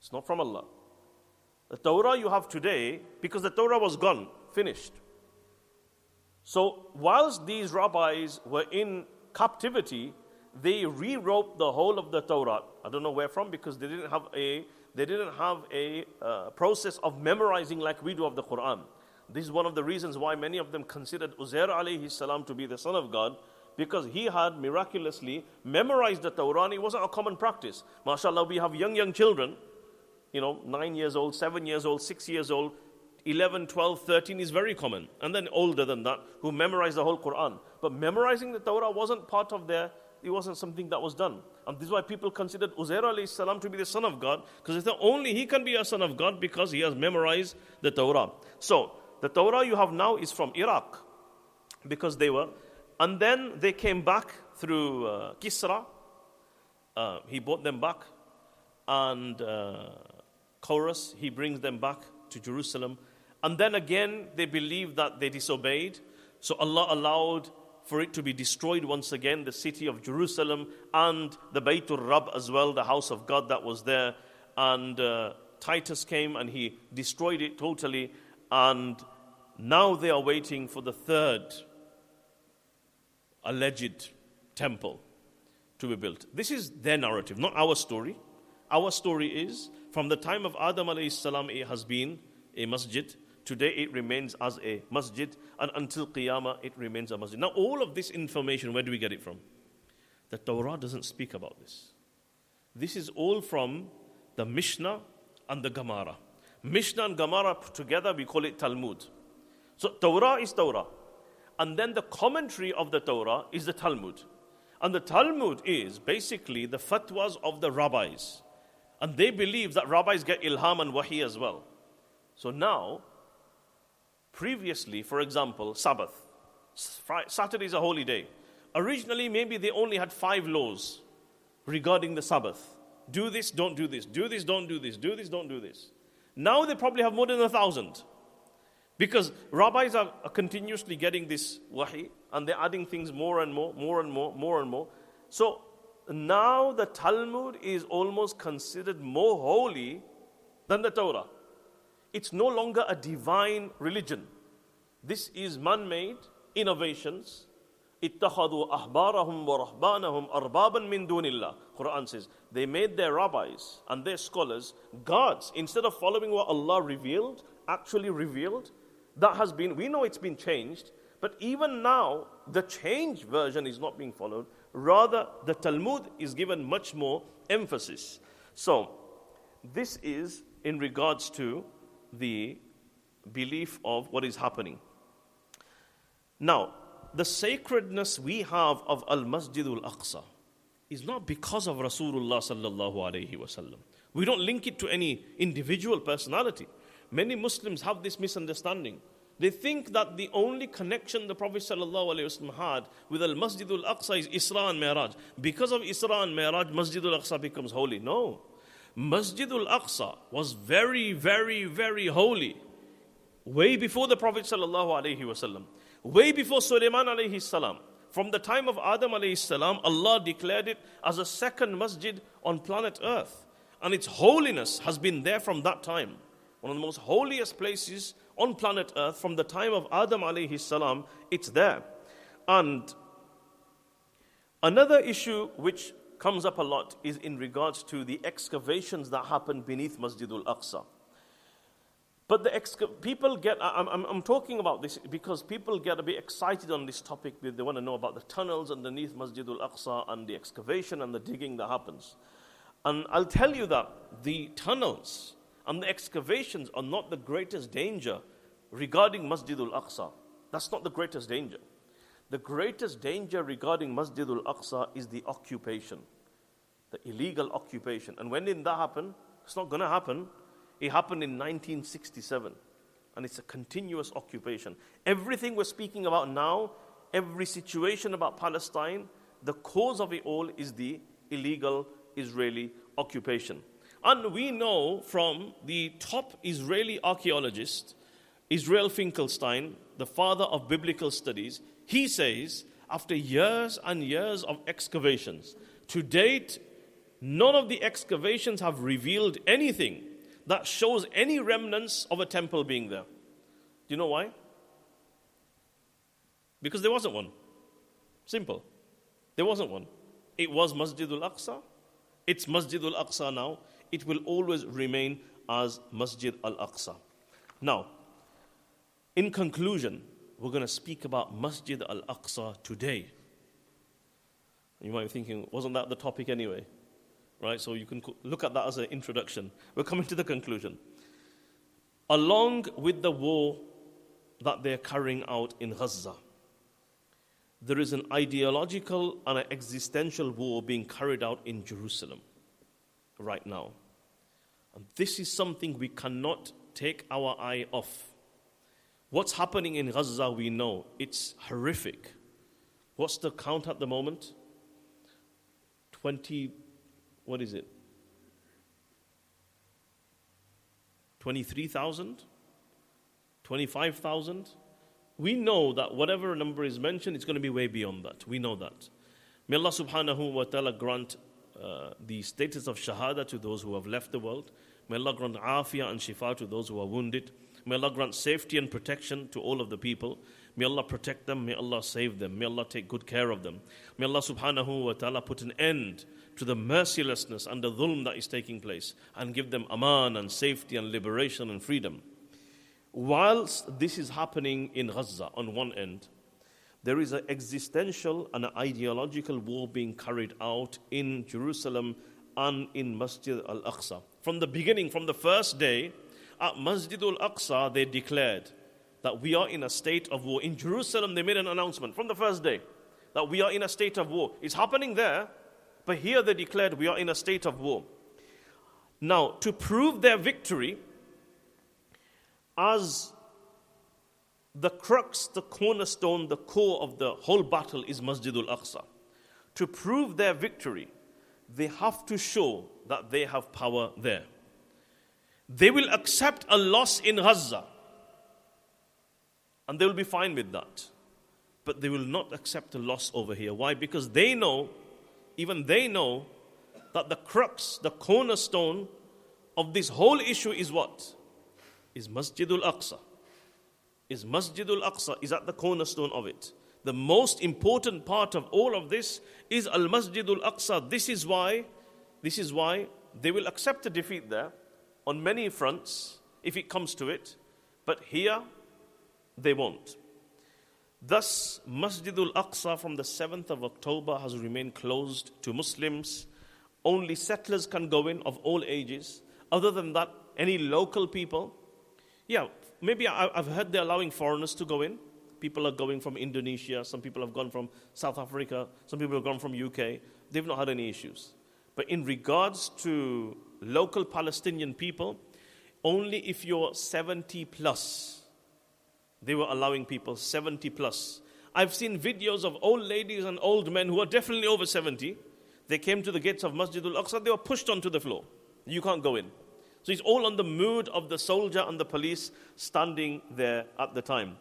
It's not from Allah. The Torah you have today, because the Torah was gone, finished. So, whilst these rabbis were in captivity, they rewrote the whole of the Torah. I don't know where from, because they didn't have a they didn't have a uh, process of memorizing like we do of the Quran. This is one of the reasons why many of them considered Uzair alayhi salam to be the son of God because he had miraculously memorized the Torah and it wasn't a common practice. MashaAllah, we have young, young children, you know, nine years old, seven years old, six years old, 11, 12, 13 is very common. And then older than that, who memorize the whole Quran. But memorizing the Torah wasn't part of their, it wasn't something that was done. And this is why people considered Uzair salam to be the son of God, because they thought only he can be a son of God because he has memorized the Torah. So, the Torah you have now is from Iraq because they were. And then they came back through uh, Kisra. Uh, he brought them back. And uh, Cyrus, he brings them back to Jerusalem. And then again, they believe that they disobeyed. So Allah allowed for it to be destroyed once again, the city of Jerusalem and the Baytul Rab as well, the house of God that was there. And uh, Titus came and he destroyed it totally and now they are waiting for the third alleged temple to be built. This is their narrative, not our story. Our story is from the time of Adam alayhi salam, it has been a masjid. Today it remains as a masjid, and until Qiyamah it remains a masjid. Now, all of this information, where do we get it from? The Torah doesn't speak about this. This is all from the Mishnah and the Gemara. Mishnah and Gemara put together, we call it Talmud. So Torah is Torah. And then the commentary of the Torah is the Talmud. And the Talmud is basically the fatwas of the rabbis. And they believe that rabbis get ilham and wahi as well. So now, previously, for example, Sabbath. Saturday is a holy day. Originally, maybe they only had five laws regarding the Sabbath. Do this, don't do this. Do this, don't do this. Do this, don't do this. Now they probably have more than a thousand. Because rabbis are, are continuously getting this wahi and they're adding things more and more, more and more, more and more. So now the Talmud is almost considered more holy than the Torah It's no longer a divine religion. This is man made innovations اتخذوا أحبارهم ورهبانهم أربابا من دون الله Quran says they made their rabbis and their scholars gods instead of following what Allah revealed actually revealed that has been we know it's been changed but even now the changed version is not being followed. Rather, the Talmud is given much more emphasis. So, this is in regards to the belief of what is happening. Now, the sacredness we have of Al Masjidul Aqsa is not because of Rasulullah sallallahu alaihi wasallam. We don't link it to any individual personality. Many Muslims have this misunderstanding. They think that the only connection the Prophet ﷺ had with Al Masjidul Aqsa is Isra and Mi'raj. Because of Isra and Mi'raj, Masjidul Aqsa becomes holy. No. Masjidul Aqsa was very, very, very holy way before the Prophet ﷺ, way before Sulaiman alayhi salam. From the time of Adam alayhi salam, Allah declared it as a second masjid on planet Earth. And its holiness has been there from that time. One of the most holiest places on planet Earth from the time of Adam alayhi salam, it's there. And another issue which comes up a lot is in regards to the excavations that happened beneath Masjidul Aqsa. But the exca- people get, I'm, I'm, I'm, talking about this because people get a bit excited on this topic. They want to know about the tunnels underneath Masjid al Aqsa and the excavation and the digging that happens. And I'll tell you that the tunnels and the excavations are not the greatest danger regarding Masjid al Aqsa. That's not the greatest danger. The greatest danger regarding Masjid al Aqsa is the occupation, the illegal occupation. And when did that happen? It's not going to happen it happened in 1967, and it's a continuous occupation. Everything we're speaking about now, every situation about Palestine, the cause of it all is the illegal Israeli occupation. And we know from the top Israeli archaeologist, Israel Finkelstein, the father of biblical studies, he says, after years and years of excavations, to date, none of the excavations have revealed anything that shows any remnants of a temple being there. Do you know why? Because there wasn't one. Simple. There wasn't one. It was Masjidul Aqsa. It's Masjidul Aqsa now. It will always remain as Masjid al Aqsa. Now, in conclusion, we're going to speak about Masjid al Aqsa today. You might be thinking, wasn't that the topic anyway? Right? So you can look at that as an introduction. We're coming to the conclusion. Along with the war that they're carrying out in Gaza, there is an ideological and an existential war being carried out in Jerusalem right now. And this is something we cannot take our eye off. What's happening in Gaza, we know. It's horrific. What's the count at the moment? 20 what is it? 23,000? 25,000? We know that whatever number is mentioned, it's going to be way beyond that. We know that. May Allah subhanahu wa ta'ala grant uh, the status of shahada to those who have left the world. May Allah grant afiyah and shifa to those who are wounded. May Allah grant safety and protection to all of the people. May Allah protect them. May Allah save them. May Allah take good care of them. May Allah subhanahu wa ta'ala put an end to the mercilessness and the dhulm that is taking place and give them aman and safety and liberation and freedom. Whilst this is happening in Gaza on one end, there is an existential and an ideological war being carried out in Jerusalem and in Masjid al Aqsa. From the beginning, from the first day, at Masjid al Aqsa, they declared that we are in a state of war. In Jerusalem, they made an announcement from the first day that we are in a state of war. It's happening there, but here they declared we are in a state of war. Now, to prove their victory, as the crux, the cornerstone, the core of the whole battle is Masjidul Aqsa. To prove their victory, they have to show that they have power there. They will accept a loss in Gaza, and they will be fine with that. But they will not accept a loss over here. Why? Because they know even they know that the crux, the cornerstone of this whole issue is what? Is Masjidul Aqsa. Is Masjidul Aqsa is at the cornerstone of it. The most important part of all of this is Al Masjidul Aqsa. This is why, this is why they will accept a defeat there on many fronts if it comes to it, but here they won't. Thus, Masjidul Aqsa from the 7th of October has remained closed to Muslims. Only settlers can go in of all ages. Other than that, any local people, yeah, maybe I've heard they're allowing foreigners to go in. People are going from Indonesia, some people have gone from South Africa, some people have gone from UK. They've not had any issues. But in regards to local Palestinian people, only if you're 70 plus, they were allowing people 70 plus. I've seen videos of old ladies and old men who are definitely over 70. They came to the gates of Masjid al Aqsa, they were pushed onto the floor. You can't go in. So it's all on the mood of the soldier and the police standing there at the time.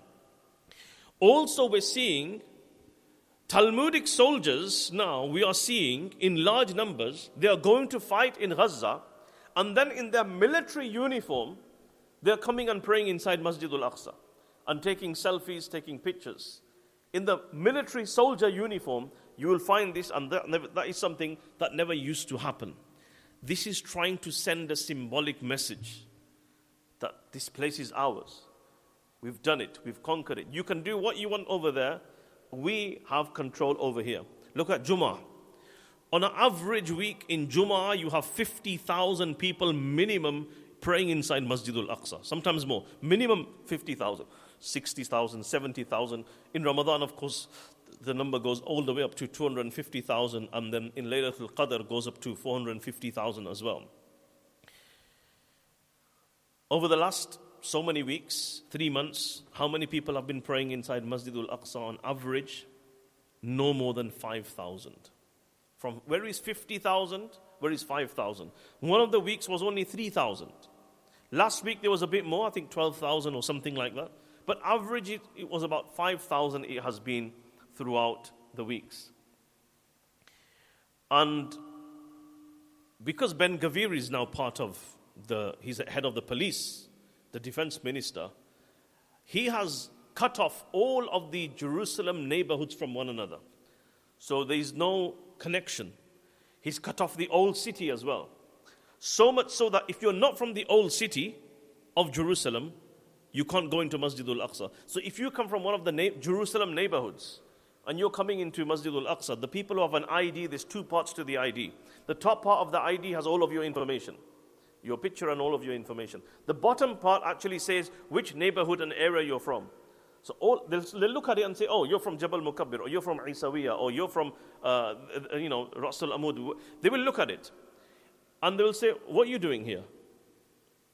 Also, we're seeing Talmudic soldiers now, we are seeing in large numbers, they are going to fight in Gaza, and then in their military uniform, they're coming and praying inside Masjid al Aqsa and taking selfies, taking pictures. In the military soldier uniform, you will find this, and that, that is something that never used to happen. This is trying to send a symbolic message that this place is ours. We've done it, we've conquered it. You can do what you want over there, we have control over here. Look at Jummah. On an average week in Jummah, you have 50,000 people minimum praying inside Masjidul Aqsa, sometimes more. Minimum 50,000. 60,000, 70,000. In Ramadan, of course, the number goes all the way up to 250,000, and then in Laylatul Qadr goes up to 450,000 as well. Over the last so many weeks, three months, how many people have been praying inside Masjid Masjidul Aqsa on average? No more than 5,000. From where is 50,000? Where is 5,000? One of the weeks was only 3,000. Last week there was a bit more, I think 12,000 or something like that. But average, it, it was about 5,000 it has been throughout the weeks. And because Ben Gvir is now part of the, he's head of the police, the defense minister, he has cut off all of the Jerusalem neighborhoods from one another. So there is no connection. He's cut off the old city as well. So much so that if you're not from the old city of Jerusalem, you can't go into Masjid al Aqsa. So if you come from one of the na- Jerusalem neighborhoods and you're coming into Masjid al Aqsa, the people who have an ID, there's two parts to the ID. The top part of the ID has all of your information, your picture and all of your information. The bottom part actually says which neighborhood and area you're from. So all, they'll, they'll, look at it and say, oh, you're from Jabal Mukabbir, or you're from Isawiya, or you're from, uh, you know, Ras al-Amud. They will look at it. And they will say, what are you doing here?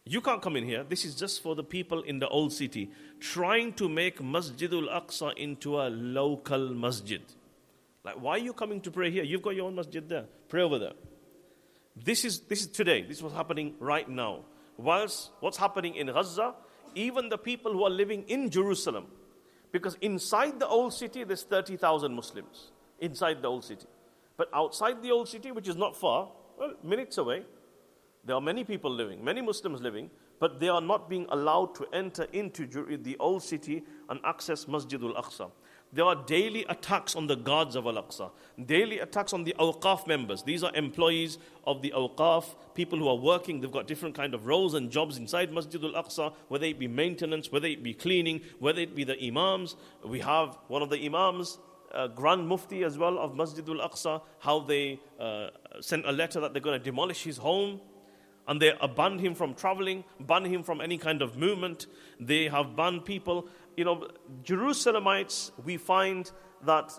You can't come in here. This is just for the people in the old city, trying to make Masjidul Aqsa into a local masjid. Like, why are you coming to pray here? You've got your own masjid there. Pray over there. This is, this is today. This is what's happening right now. Whilst what's happening in Gaza, even the people who are living in Jerusalem, because inside the old city, there's 30,000 Muslims. Inside the old city. But outside the old city, which is not far, well, minutes away, there are many people living, many Muslims living, but they are not being allowed to enter into the old city and access Masjidul Aqsa. There are daily attacks on the guards of Al Aqsa, daily attacks on the Awqaf members. These are employees of the Awqaf, people who are working, they've got different kind of roles and jobs inside Masjid Al Aqsa, whether it be maintenance, whether it be cleaning, whether it be the Imams. We have one of the Imams, uh, Grand Mufti as well of Masjid al Aqsa, how they uh, sent a letter that they're going to demolish his home and they banned him from traveling, banned him from any kind of movement. They have banned people. You know, Jerusalemites, we find that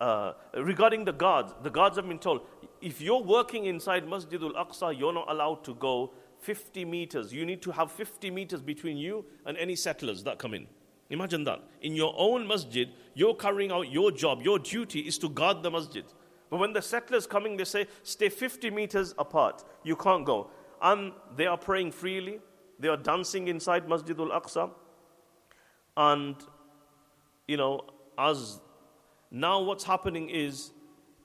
uh, regarding the guards, the guards have been told if you're working inside Masjid Masjidul Aqsa, you're not allowed to go 50 meters. You need to have 50 meters between you and any settlers that come in. Imagine that. In your own masjid, you're carrying out your job. Your duty is to guard the masjid. But when the settlers coming, they say, stay 50 meters apart. You can't go and they are praying freely. They are dancing inside Masjid Masjidul Aqsa. And, you know, as now what's happening is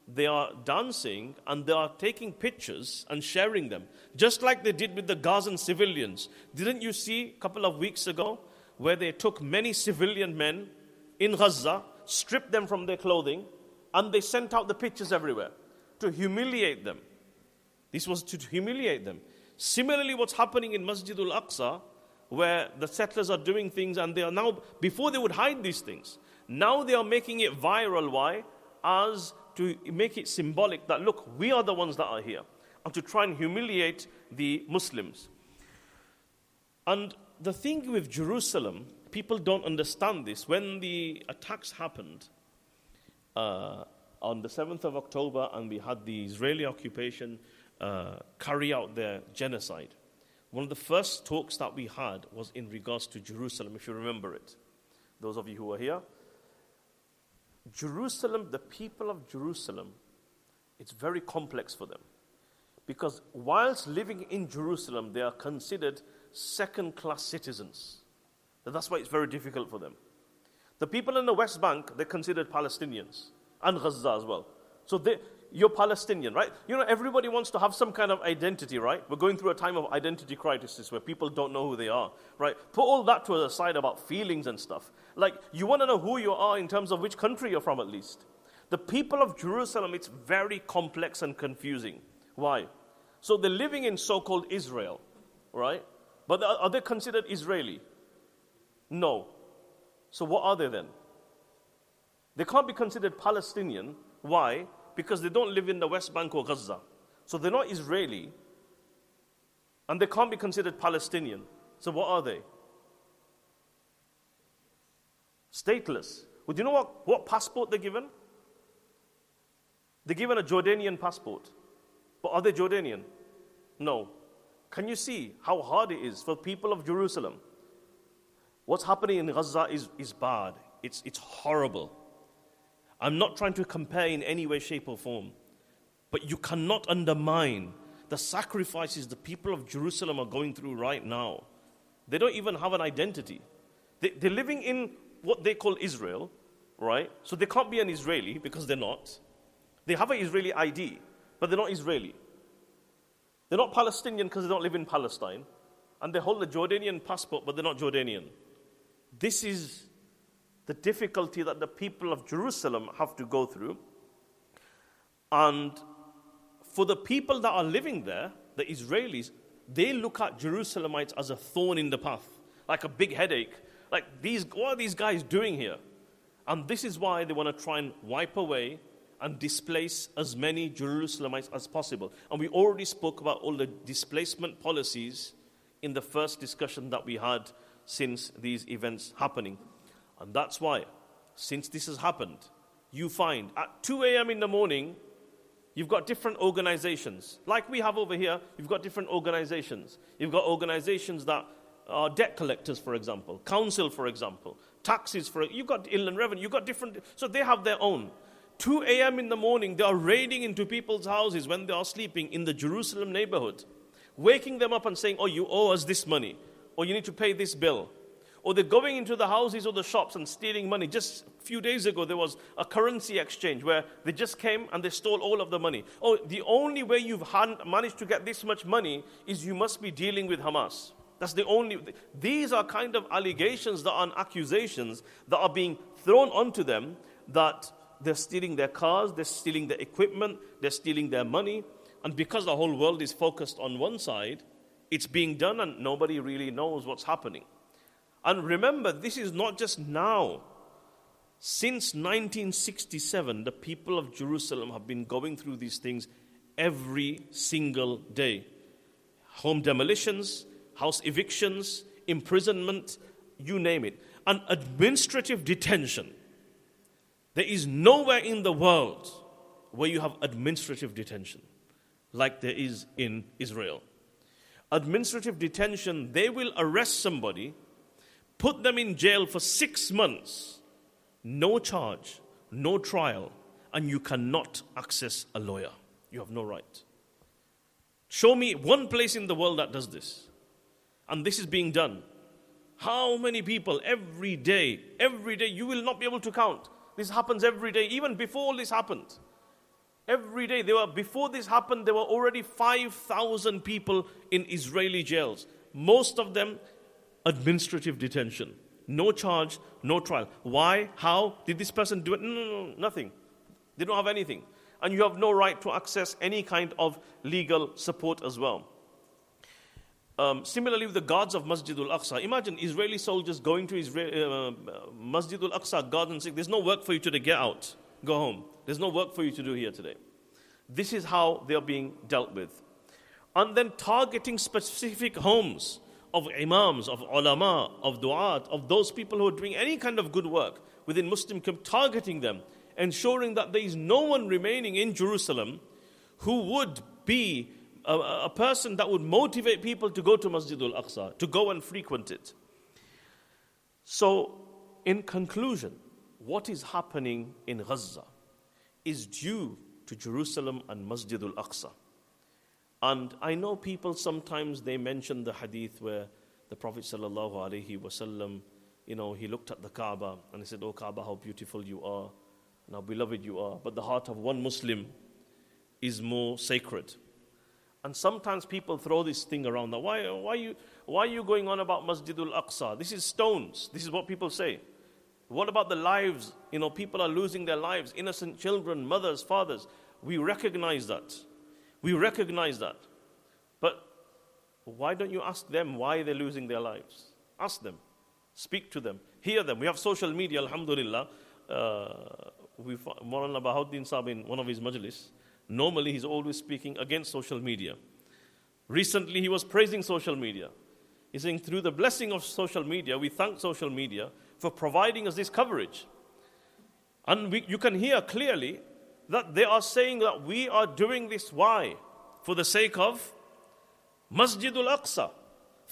they are dancing and they are taking pictures and sharing them, just like they did with the Gazan civilians. Didn't you see a couple of weeks ago where they took many civilian men in Gaza, stripped them from their clothing, and they sent out the pictures everywhere to humiliate them? This was to humiliate them. Similarly, what's happening in Masjidul Aqsa, where the settlers are doing things and they are now, before they would hide these things, Now they are making it viral. Why? As to make it symbolic that, look, we are the ones that are here. And to try and humiliate the Muslims. And the thing with Jerusalem, people don't understand this. When the attacks happened uh, on the 7th of October and we had the Israeli occupation uh, carry out their genocide, one of the first talks that we had was in regards to Jerusalem, if you remember it. Those of you who were here. Jerusalem, the people of Jerusalem, it's very complex for them. Because whilst living in Jerusalem, they are considered second class citizens. That's why it's very difficult for them. The people in the West Bank, they're considered Palestinians, and Gaza as well. So they, you're Palestinian, right? You know, everybody wants to have some kind of identity, right? We're going through a time of identity crisis where people don't know who they are, right? Put all that to the side about feelings and stuff. Like, you want to know who you are in terms of which country you're from, at least. The people of Jerusalem, it's very complex and confusing. Why? So they're living in so called Israel, right? But are they considered Israeli? No. So what are they then? They can't be considered Palestinian. Why? Because they don't live in the West Bank or Gaza. So they're not Israeli. And they can't be considered Palestinian. So what are they? Stateless. Well, do you know what, what passport they're given? They're given a Jordanian passport. But are they Jordanian? No. Can you see how hard it is for people of Jerusalem? What's happening in Gaza is, is bad. It's, it's horrible. I'm not trying to compare in any way, shape, or form. But you cannot undermine the sacrifices the people of Jerusalem are going through right now. They don't even have an identity. They, they're living in what they call Israel, right? So they can't be an Israeli because they're not. They have an Israeli ID, but they're not Israeli. They're not Palestinian because they don't live in Palestine. And they hold a Jordanian passport, but they're not Jordanian. This is the difficulty that the people of Jerusalem have to go through. And for the people that are living there, the Israelis, they look at Jerusalemites as a thorn in the path, like a big headache. Like, these, what are these guys doing here? And this is why they want to try and wipe away and displace as many Jerusalemites as possible. And we already spoke about all the displacement policies in the first discussion that we had since these events happening. And that's why, since this has happened, you find at 2 a.m. in the morning, you've got different organizations. Like we have over here, you've got different organizations. You've got organizations that are debt collectors, for example, council, for example, taxes, for you've got inland revenue, you've got different, so they have their own. 2 a.m. in the morning, they are raiding into people's houses when they are sleeping in the Jerusalem neighborhood, waking them up and saying, Oh, you owe us this money, or you need to pay this bill. Or they're going into the houses or the shops and stealing money. Just a few days ago, there was a currency exchange where they just came and they stole all of the money. Oh, the only way you've managed to get this much money is you must be dealing with Hamas. That's the only. These are kind of allegations that are accusations that are being thrown onto them that they're stealing their cars, they're stealing their equipment, they're stealing their money. And because the whole world is focused on one side, it's being done and nobody really knows what's happening. And remember, this is not just now. Since 1967, the people of Jerusalem have been going through these things every single day home demolitions, house evictions, imprisonment, you name it. An administrative detention there is nowhere in the world where you have administrative detention like there is in Israel. Administrative detention, they will arrest somebody, put them in jail for six months, no charge, no trial, and you cannot access a lawyer. You have no right. Show me one place in the world that does this. And this is being done. How many people every day, every day, you will not be able to count. This happens every day, even before this happened. Every day, there were, before this happened, there were already 5,000 people in Israeli jails. Most of them administrative detention. No charge, no trial. Why? How? Did this person do it? No, no, no, nothing. They don't have anything. And you have no right to access any kind of legal support as well. Um, similarly, with the guards of Masjidul Aqsa, imagine Israeli soldiers going to Israel, uh, Masjidul Aqsa guards and saying, There's no work for you today, get out, go home. There's no work for you to do here today. This is how they are being dealt with. And then targeting specific homes of imams, of ulama, of du'at, of those people who are doing any kind of good work within Muslim community, targeting them, ensuring that there is no one remaining in Jerusalem who would be a, a person that would motivate people to go to Masjid Masjidul Aqsa, to go and frequent it. So, in conclusion, what is happening in Gaza is due to Jerusalem and Masjid Masjidul Aqsa. And I know people sometimes they mention the hadith where the Prophet sallallahu alaihi wasallam, you know, he looked at the Kaaba and he said, "Oh Kaaba, how beautiful you are, and how beloved you are." But the heart of one Muslim is more sacred. And sometimes people throw this thing around. Why, why, are you, why are you going on about Masjidul Aqsa? This is stones. This is what people say. What about the lives? You know, people are losing their lives, innocent children, mothers, fathers. We recognize that. We recognize that. But why don't you ask them why they're losing their lives? Ask them. Speak to them. Hear them. We have social media, alhamdulillah. Uh, we Maulana Bahauddin Saab in one of his majlis. Normally, he's always speaking against social media. Recently, he was praising social media. He's saying, through the blessing of social media, we thank social media for providing us this coverage. And we, you can hear clearly that they are saying that we are doing this. Why? For the sake of Masjidul Aqsa.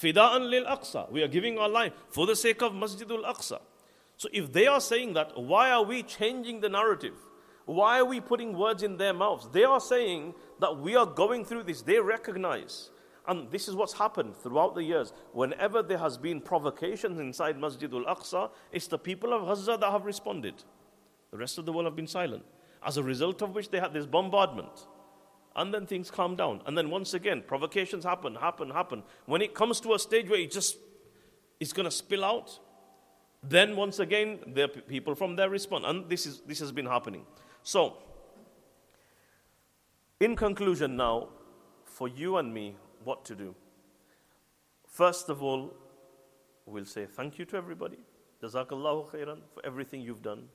Fida'an lil Aqsa. We are giving our life for the sake of Masjidul Aqsa. So if they are saying that, why are we changing the narrative? Why are we putting words in their mouths? They are saying that we are going through this. They recognize. And this is what's happened throughout the years. Whenever there has been provocations inside Masjidul Aqsa, it's the people of Gaza that have responded. The rest of the world have been silent. As a result of which they had this bombardment. And then things calm down. And then once again, provocations happen, happen, happen. When it comes to a stage where it just is going to spill out, then once again, the people from there respond. And this, is, this has been happening. So, in conclusion, now, for you and me, what to do? First of all, we'll say thank you to everybody. Jazakallahu khairan for everything you've done,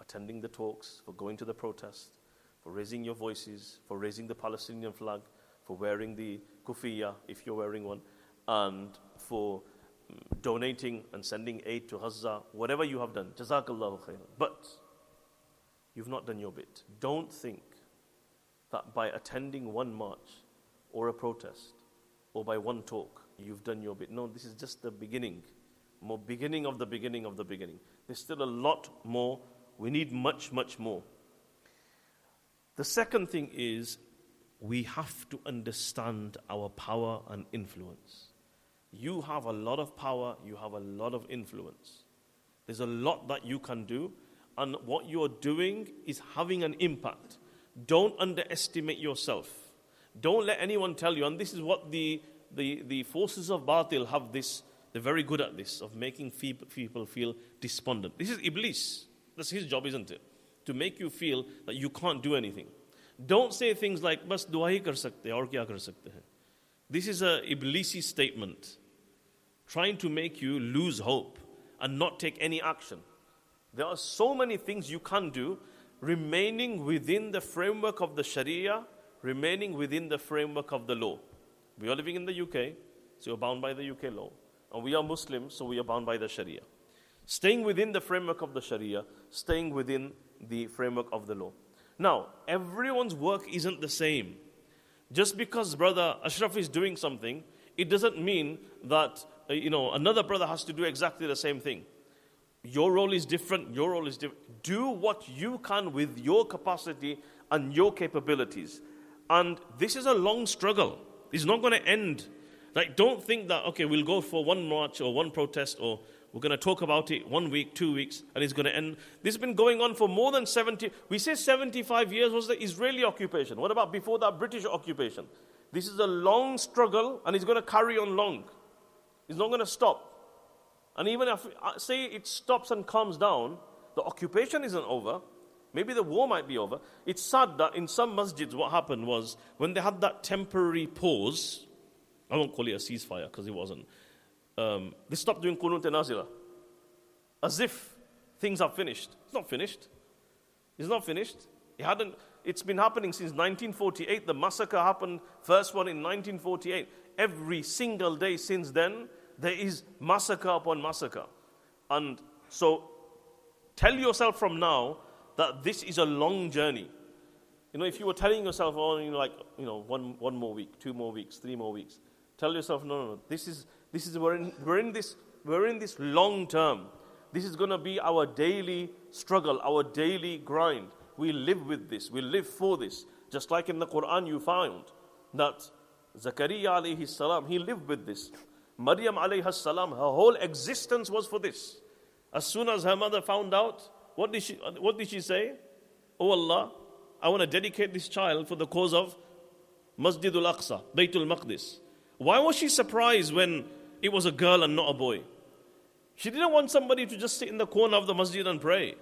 attending the talks, for going to the protest, for raising your voices, for raising the Palestinian flag, for wearing the kufiya if you're wearing one, and for mm, donating and sending aid to Gaza, whatever you have done. Jazakallahu khairan. But you've not done your bit. Don't think that by attending one march or a protest or by one talk you've done your bit. No, this is just the beginning. More beginning of the beginning of the beginning. There's still a lot more. We need much, much more. The second thing is we have to understand our power and influence. You have a lot of power, you have a lot of influence. There's a lot that you can do, and what you're doing is having an impact. Don't underestimate yourself. Don't let anyone tell you, and this is what the, the, the forces of Batil have this, they're very good at this, of making people feel despondent. This is Iblis. That's his job, isn't it? To make you feel that you can't do anything. Don't say things like, bas kar sakte aur kya kar sakte hai. This is a Iblisi statement, trying to make you lose hope and not take any action. There are so many things you can do, remaining within the framework of the Sharia, remaining within the framework of the law. We are living in the UK, so you're bound by the UK law. And we are Muslims, so we are bound by the Sharia. Staying within the framework of the Sharia, staying within the framework of the law. Now, everyone's work isn't the same. Just because brother Ashraf is doing something, it doesn't mean that uh, you know another brother has to do exactly the same thing. Your role is different, your role is different. Do what you can with your capacity and your capabilities. And this is a long struggle. It's not going to end. Like, don't think that, okay, we'll go for one march or one protest or we're going to talk about it one week, two weeks, and it's going to end. This has been going on for more than 70, we say 75 years was the Israeli occupation. What about before that British occupation? This is a long struggle and it's going to carry on long. It's not going to stop. And even if, uh, say, it stops and calms down, the occupation isn't over. Maybe the war might be over. It's sad that in some masjids, what happened was when they had that temporary pause, I won't call it a ceasefire because it wasn't. Um, they stopped doing Qunut and. As if things are finished. It's not finished. It's not finished. It hadn't, it's been happening since 1948. The massacre happened, first one in 1948. Every single day since then, there is massacre upon massacre. And so tell yourself from now that this is a long journey. You know, if you were telling yourself, oh, you know, like, you know, one, one more week, two more weeks, three more weeks, tell yourself, no, no, no, this is, this is we're, in, we're, in this, we're in this long term. This is going to be our daily struggle, our daily grind. We live with this, we live for this. Just like in the Quran, you found that Zakaria alayhi salam, he lived with this. Maryam alayhi salam, her whole existence was for this. As soon as her mother found out, what did she, what did she say? Oh Allah, I want to dedicate this child for the cause of Masjidul Aqsa, Baytul Maqdis. Why was she surprised when it was a girl and not a boy? She didn't want somebody to just sit in the corner of the masjid and pray.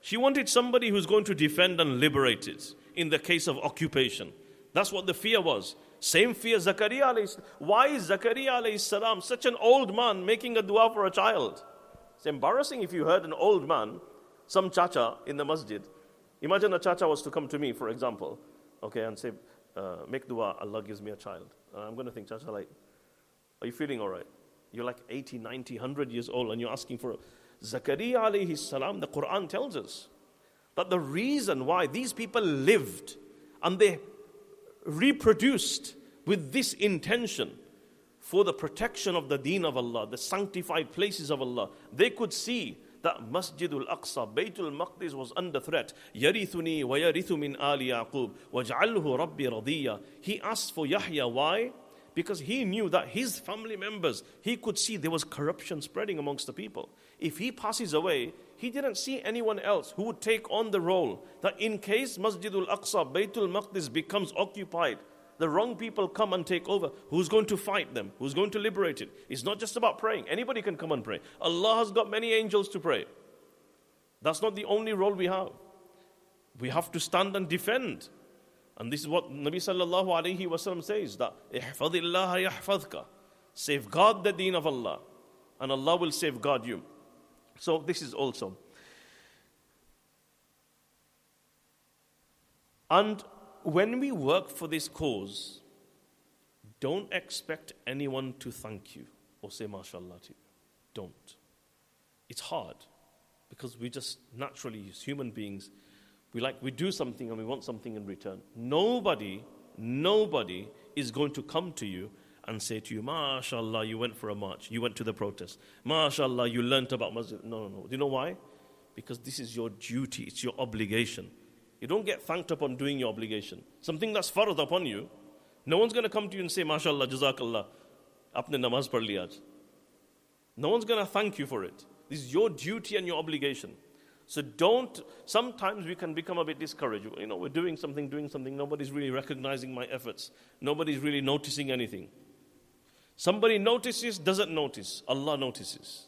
She wanted somebody who's going to defend and liberate it in the case of occupation. That's what the fear was. Same fear Zakaria Why is Zakaria salam such an old man making a dua for a child? It's embarrassing if you heard an old man, some chacha in the masjid. Imagine a chacha was to come to me, for example, okay, and say, uh, make dua, Allah gives me a child. I'm going to think, chacha, like, are you feeling all right? You're like 80, 90, 100 years old and you're asking for Zakaria alayhi salam, the Quran tells us that the reason why these people lived and they reproduced with this intention for the protection of the deen of Allah, the sanctified places of Allah, they could see that Masjidul Aqsa, Baytul Maqdis was under threat. Yarithuni wa yarithu min ali Yaqub, waj'alhu rabbi radiya. He asked for Yahya. Why? Because he knew that his family members, he could see there was corruption spreading amongst the people. If he passes away, he didn't see anyone else who would take on the role that in case Masjidul Aqsa, Baytul Maqdis becomes occupied, the wrong people come and take over. Who's going to fight them? Who's going to liberate it? It's not just about praying. Anybody can come and pray. Allah has got many angels to pray. That's not the only role we have. We have to stand and defend and this is what Nabi sallallahu alayhi wasallam says that ihfadillah yahfadka. Safeguard the deen of Allah and Allah will safeguard you. So this is also. And when we work for this cause, don't expect anyone to thank you or say mashallah to you. Don't. It's hard because we just naturally, as human beings, we like, we do something and we want something in return. Nobody, nobody is going to come to you and say to you, MashaAllah, you went for a march, you went to the protest. MashaAllah, you learnt about Masjid. No, no, no. Do you know why? Because this is your duty, it's your obligation. You don't get thanked upon doing your obligation. Something that's farad upon you, no one's going to come to you and say, MashaAllah, Jazakallah, apne namaz par liya. No one's going to thank you for it. This is your duty and your obligation. So don't, sometimes we can become a bit discouraged. You know, we're doing something, doing something, nobody's really recognizing my efforts, nobody's really noticing anything. Somebody notices, doesn't notice. Allah notices.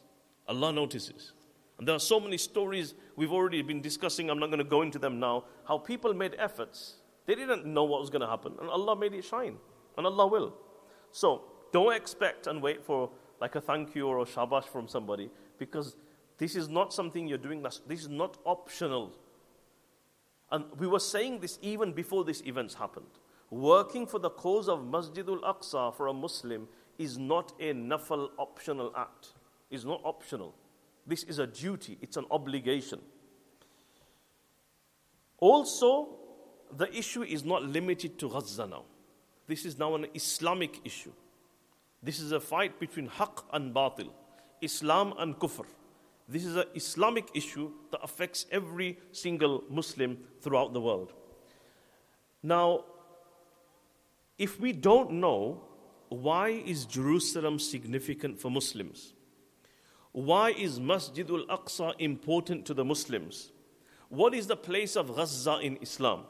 Allah notices. And there are so many stories we've already been discussing, I'm not going to go into them now, how people made efforts. They didn't know what was going to happen, and Allah made it shine, and Allah will. So don't expect and wait for like a thank you or a shabash from somebody, because this is not something you're doing, this is not optional. And we were saying this even before these events happened. Working for the cause of Masjidul Aqsa for a Muslim is not a nafal optional act. It's not optional. This is a duty, it's an obligation. Also, the issue is not limited to Gaza now. This is now an Islamic issue. This is a fight between haqq and batil, Islam and kufr. This is an Islamic issue that affects every single Muslim throughout the world. Now, if we don't know why is Jerusalem significant for Muslims? Why is Masjidul Aqsa important to the Muslims? What is the place of Gaza in Islam?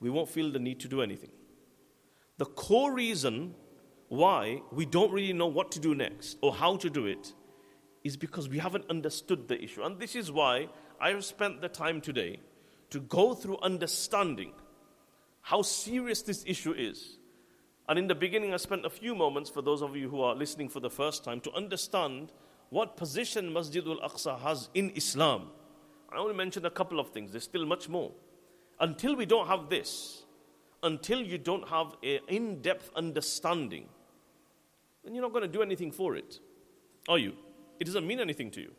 We won't feel the need to do anything. The core reason why we don't really know what to do next or how to do it is because we haven't understood the issue. And this is why I have spent the time today to go through understanding how serious this issue is. And in the beginning, I spent a few moments for those of you who are listening for the first time to understand what position Masjid al Aqsa has in Islam. I only mentioned a couple of things, there's still much more. Until we don't have this, until you don't have an in depth understanding, then you're not going to do anything for it. Are you? It doesn't mean anything to you.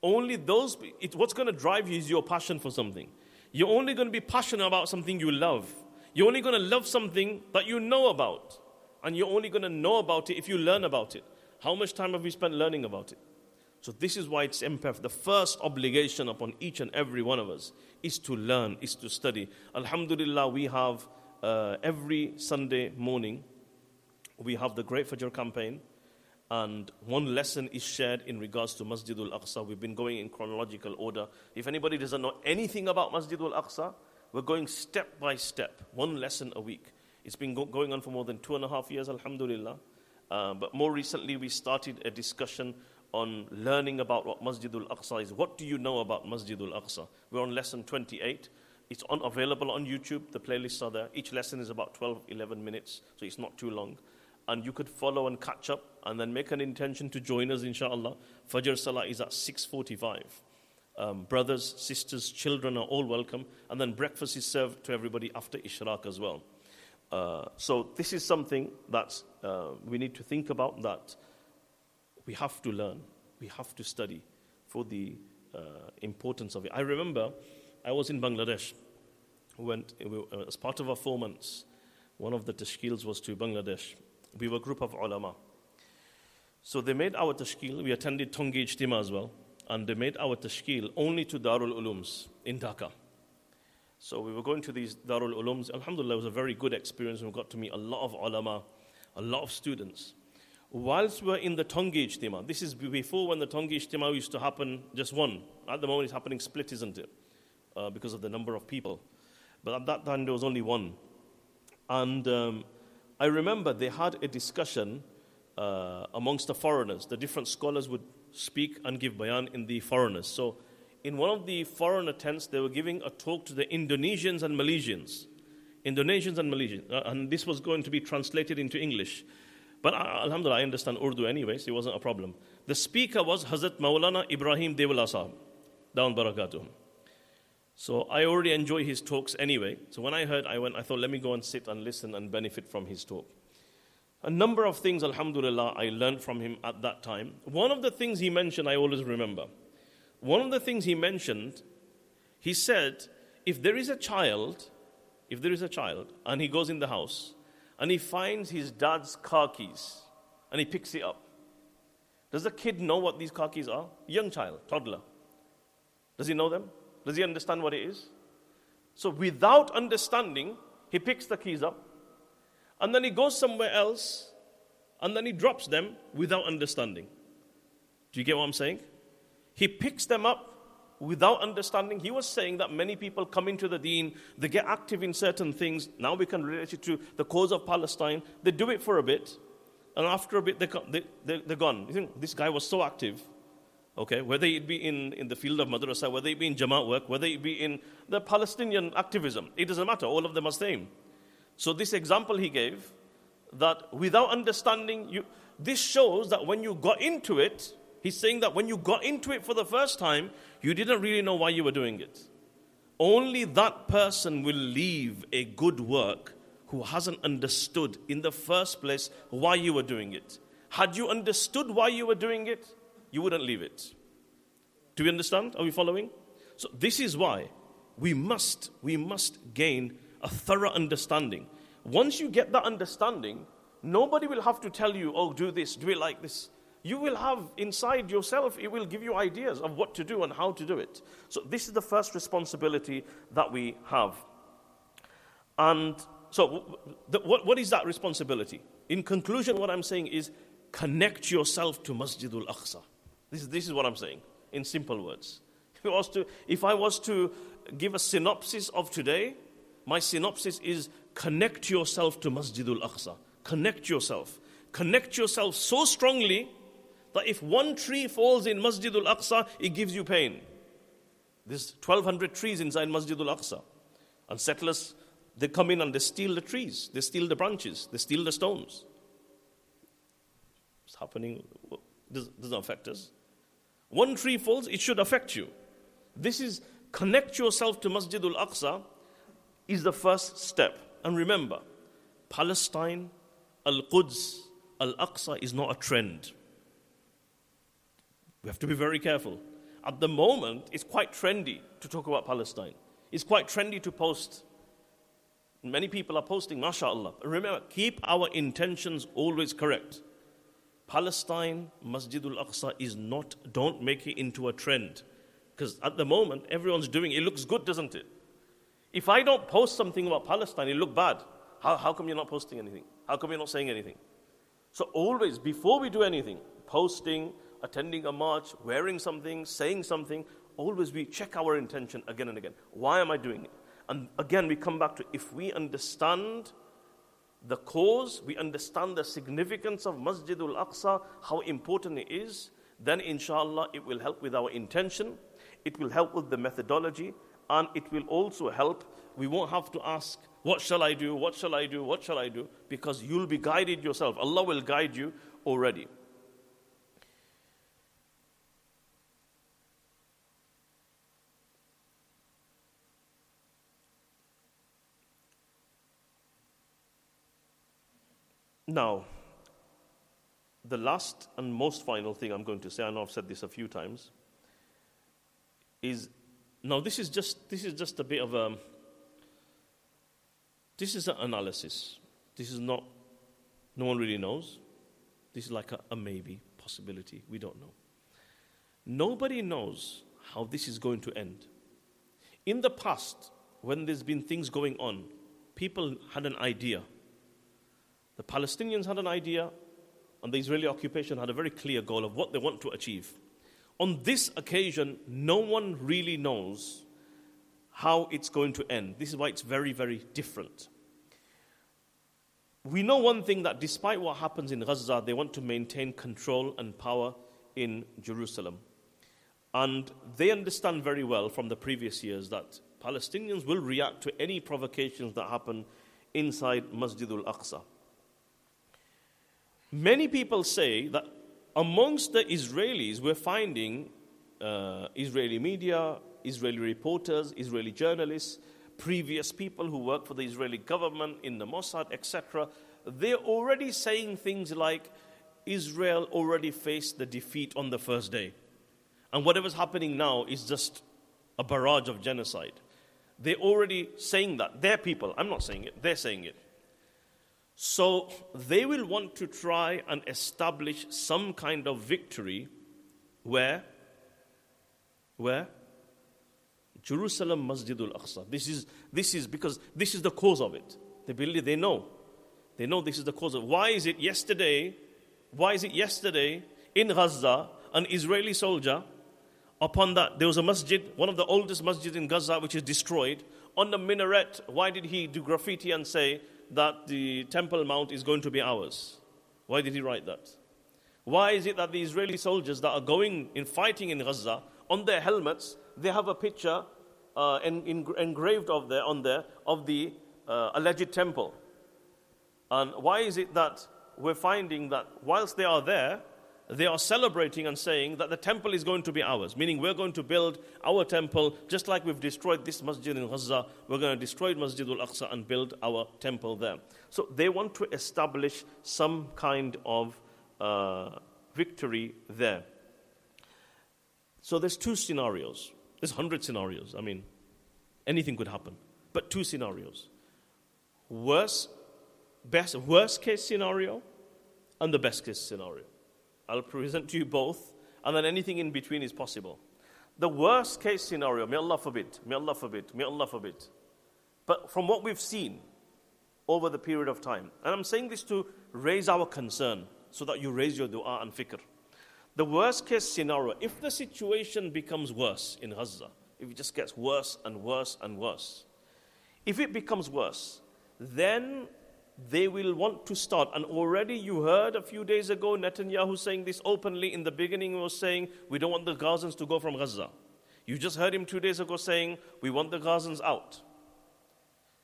Only those, it, what's going to drive you is your passion for something. You're only going to be passionate about something you love. You're only going to love something that you know about. And you're only going to know about it if you learn about it. How much time have we spent learning about it? So, this is why it's MPEF. The first obligation upon each and every one of us is to learn, is to study. Alhamdulillah, we have uh, every Sunday morning, we have the Great Fajr campaign, and one lesson is shared in regards to Masjid al Aqsa. We've been going in chronological order. If anybody doesn't know anything about Masjid al Aqsa, we're going step by step, one lesson a week. It's been go- going on for more than two and a half years, Alhamdulillah. Uh, but more recently, we started a discussion on learning about what Masjid al Aqsa is. What do you know about Masjid al Aqsa? We're on lesson 28. It's on, available on YouTube. The playlists are there. Each lesson is about 12, 11 minutes, so it's not too long. And you could follow and catch up and then make an intention to join us, inshallah. Fajr Salah is at 6.45. Um, brothers, sisters, children are all welcome. And then breakfast is served to everybody after Ishraq as well. Uh, so this is something that uh, we need to think about that we have to learn, we have to study for the uh, importance of it. I remember I was in Bangladesh, went uh, as part of our four months. One of the tashkils was to Bangladesh. We were a group of ulama. So they made our tashkil. We attended Tongi Ijtima as well. And they made our tashkil only to Darul Ulums in Dhaka. So we were going to these Darul Ulums. Alhamdulillah, it was a very good experience. We got to meet a lot of ulama, a lot of students whilst we're in the Tongi Ijtima, this is before when the Tongi Ijtima used to happen just one. At the moment, it's happening split, isn't it? Uh, because of the number of people. But at that time, there was only one. And um, I remember they had a discussion uh, amongst the foreigners. The different scholars would speak and give bayan in the foreigners. So, in one of the foreigner tents, they were giving a talk to the Indonesians and Malaysians. Indonesians and Malaysians. Uh, and this was going to be translated into English. But uh, Alhamdulillah, I understand Urdu anyways, it wasn't a problem. The speaker was Hazrat Maulana Ibrahim Sahib, damat barakatuh. So I already enjoy his talks anyway. So when I heard, I went, I thought, let me go and sit and listen and benefit from his talk. A number of things, Alhamdulillah, I learned from him at that time. One of the things he mentioned, I always remember. One of the things he mentioned, he said, if there is a child, if there is a child, and he goes in the house, and he finds his dad's car keys and he picks it up. Does the kid know what these car keys are? Young child, toddler. Does he know them? Does he understand what it is? So, without understanding, he picks the keys up and then he goes somewhere else and then he drops them without understanding. Do you get what I'm saying? He picks them up without understanding. He was saying that many people come into the deen, they get active in certain things. Now we can relate it to the cause of Palestine. They do it for a bit, and after a bit, they, they, they, they're gone. You think this guy was so active. Okay, whether it be in, in the field of madrasa, whether it be in Jamaat work, whether it be in the Palestinian activism, it doesn't matter. All of them are the same. So this example he gave, that without understanding, you, this shows that when you got into it, He's saying that when you got into it for the first time, you didn't really know why you were doing it. Only that person will leave a good work who hasn't understood in the first place why you were doing it. Had you understood why you were doing it, you wouldn't leave it. Do we understand? Are we following? So this is why we must we must gain a thorough understanding. Once you get that understanding, nobody will have to tell you, "Oh, do this, do it like this." you will have inside yourself, it will give you ideas of what to do and how to do it. So, this is the first responsibility that we have. And so, the, what, what is that responsibility? In conclusion, what I'm saying is connect yourself to Masjidul Aqsa. This, this is what I'm saying in simple words. If was to, if I was to give a synopsis of today, my synopsis is connect yourself to Masjidul Aqsa. Connect yourself. Connect yourself so strongly that if one tree falls in Masjid al Aqsa, it gives you pain. There's 1,200 trees inside Masjid al Aqsa. And settlers, They come in and they steal the trees, they steal the branches, they steal the stones. It's happening, does, doesn't affect us. One tree falls, it should affect you. This is connect yourself to Masjid al Aqsa is the first step. And remember, Palestine, Al Quds, Al Aqsa is not a trend. We have to be very careful. At the moment, it's quite trendy to talk about Palestine. It's quite trendy to post. Many people are posting, mashallah. Remember, keep our intentions always correct. Palestine, Masjidul Aqsa is not, don't make it into a trend. Because at the moment, everyone's doing it. looks good, doesn't it? If I don't post something about Palestine, it look bad. How, how come you're not posting anything? How come you're not saying anything? So always, before we do anything, posting, attending a march, wearing something, saying something, always we check our intention again and again. Why am I doing it? And again, we come back to if we understand the cause, we understand the significance of Masjidul Aqsa, how important it is, then inshallah it will help with our intention, it will help with the methodology, and it will also help. We won't have to ask, What shall I do? What shall I do? What shall I do? Because you'll be guided yourself. Allah will guide you already. Now, the last and most final thing I'm going to say, I know I've said this a few times, is now this is just this is just a bit of a this is an analysis. This is not no one really knows. This is like a, a maybe possibility. We don't know. Nobody knows how this is going to end. In the past, when there's been things going on, people had an idea the Palestinians had an idea, and the Israeli occupation had a very clear goal of what they want to achieve. On this occasion, no one really knows how it's going to end. This is why it's very, very different. We know one thing that despite what happens in Gaza, they want to maintain control and power in Jerusalem. And they understand very well from the previous years that Palestinians will react to any provocations that happen inside Masjid al Aqsa. Many people say that amongst the Israelis, we're finding uh, Israeli media, Israeli reporters, Israeli journalists, previous people who work for the Israeli government in the Mossad, etc. They're already saying things like Israel already faced the defeat on the first day. And whatever's happening now is just a barrage of genocide. They're already saying that. They're people. I'm not saying it. They're saying it. So they will want to try and establish some kind of victory where? Where? Jerusalem Masjidul Aqsa. This is, this is because this is the cause of it. They believe, they know. They know this is the cause of. Why is it yesterday? Why is it yesterday in Gaza, an Israeli soldier, upon that, there was a masjid, one of the oldest masjids in Gaza, which is destroyed. On the minaret, why did he do graffiti and say, that the Temple Mount is going to be ours. Why did he write that? Why is it that the Israeli soldiers that are going in fighting in Gaza, on their helmets, they have a picture uh, en- en- engraved of there, on there of the uh, alleged temple? And why is it that we're finding that whilst they are there, they are celebrating and saying that the temple is going to be ours, meaning we're going to build our temple just like we've destroyed this masjid in Gaza, we're going to destroy Masjid al Aqsa and build our temple there. So they want to establish some kind of uh, victory there. So there's two scenarios. There's 100 scenarios. I mean, anything could happen. But two scenarios. Worst, best, worst case scenario and the best case scenario. I'll present to you both, and then anything in between is possible. The worst case scenario, may Allah forbid, may Allah forbid, may Allah forbid. But from what we've seen over the period of time, and I'm saying this to raise our concern so that you raise your dua and fikr. The worst case scenario, if the situation becomes worse in Gaza, if it just gets worse and worse and worse, if it becomes worse, then they will want to start. And already you heard a few days ago Netanyahu saying this openly. In the beginning, he was saying, We don't want the Gazans to go from Gaza. You just heard him two days ago saying, We want the Gazans out.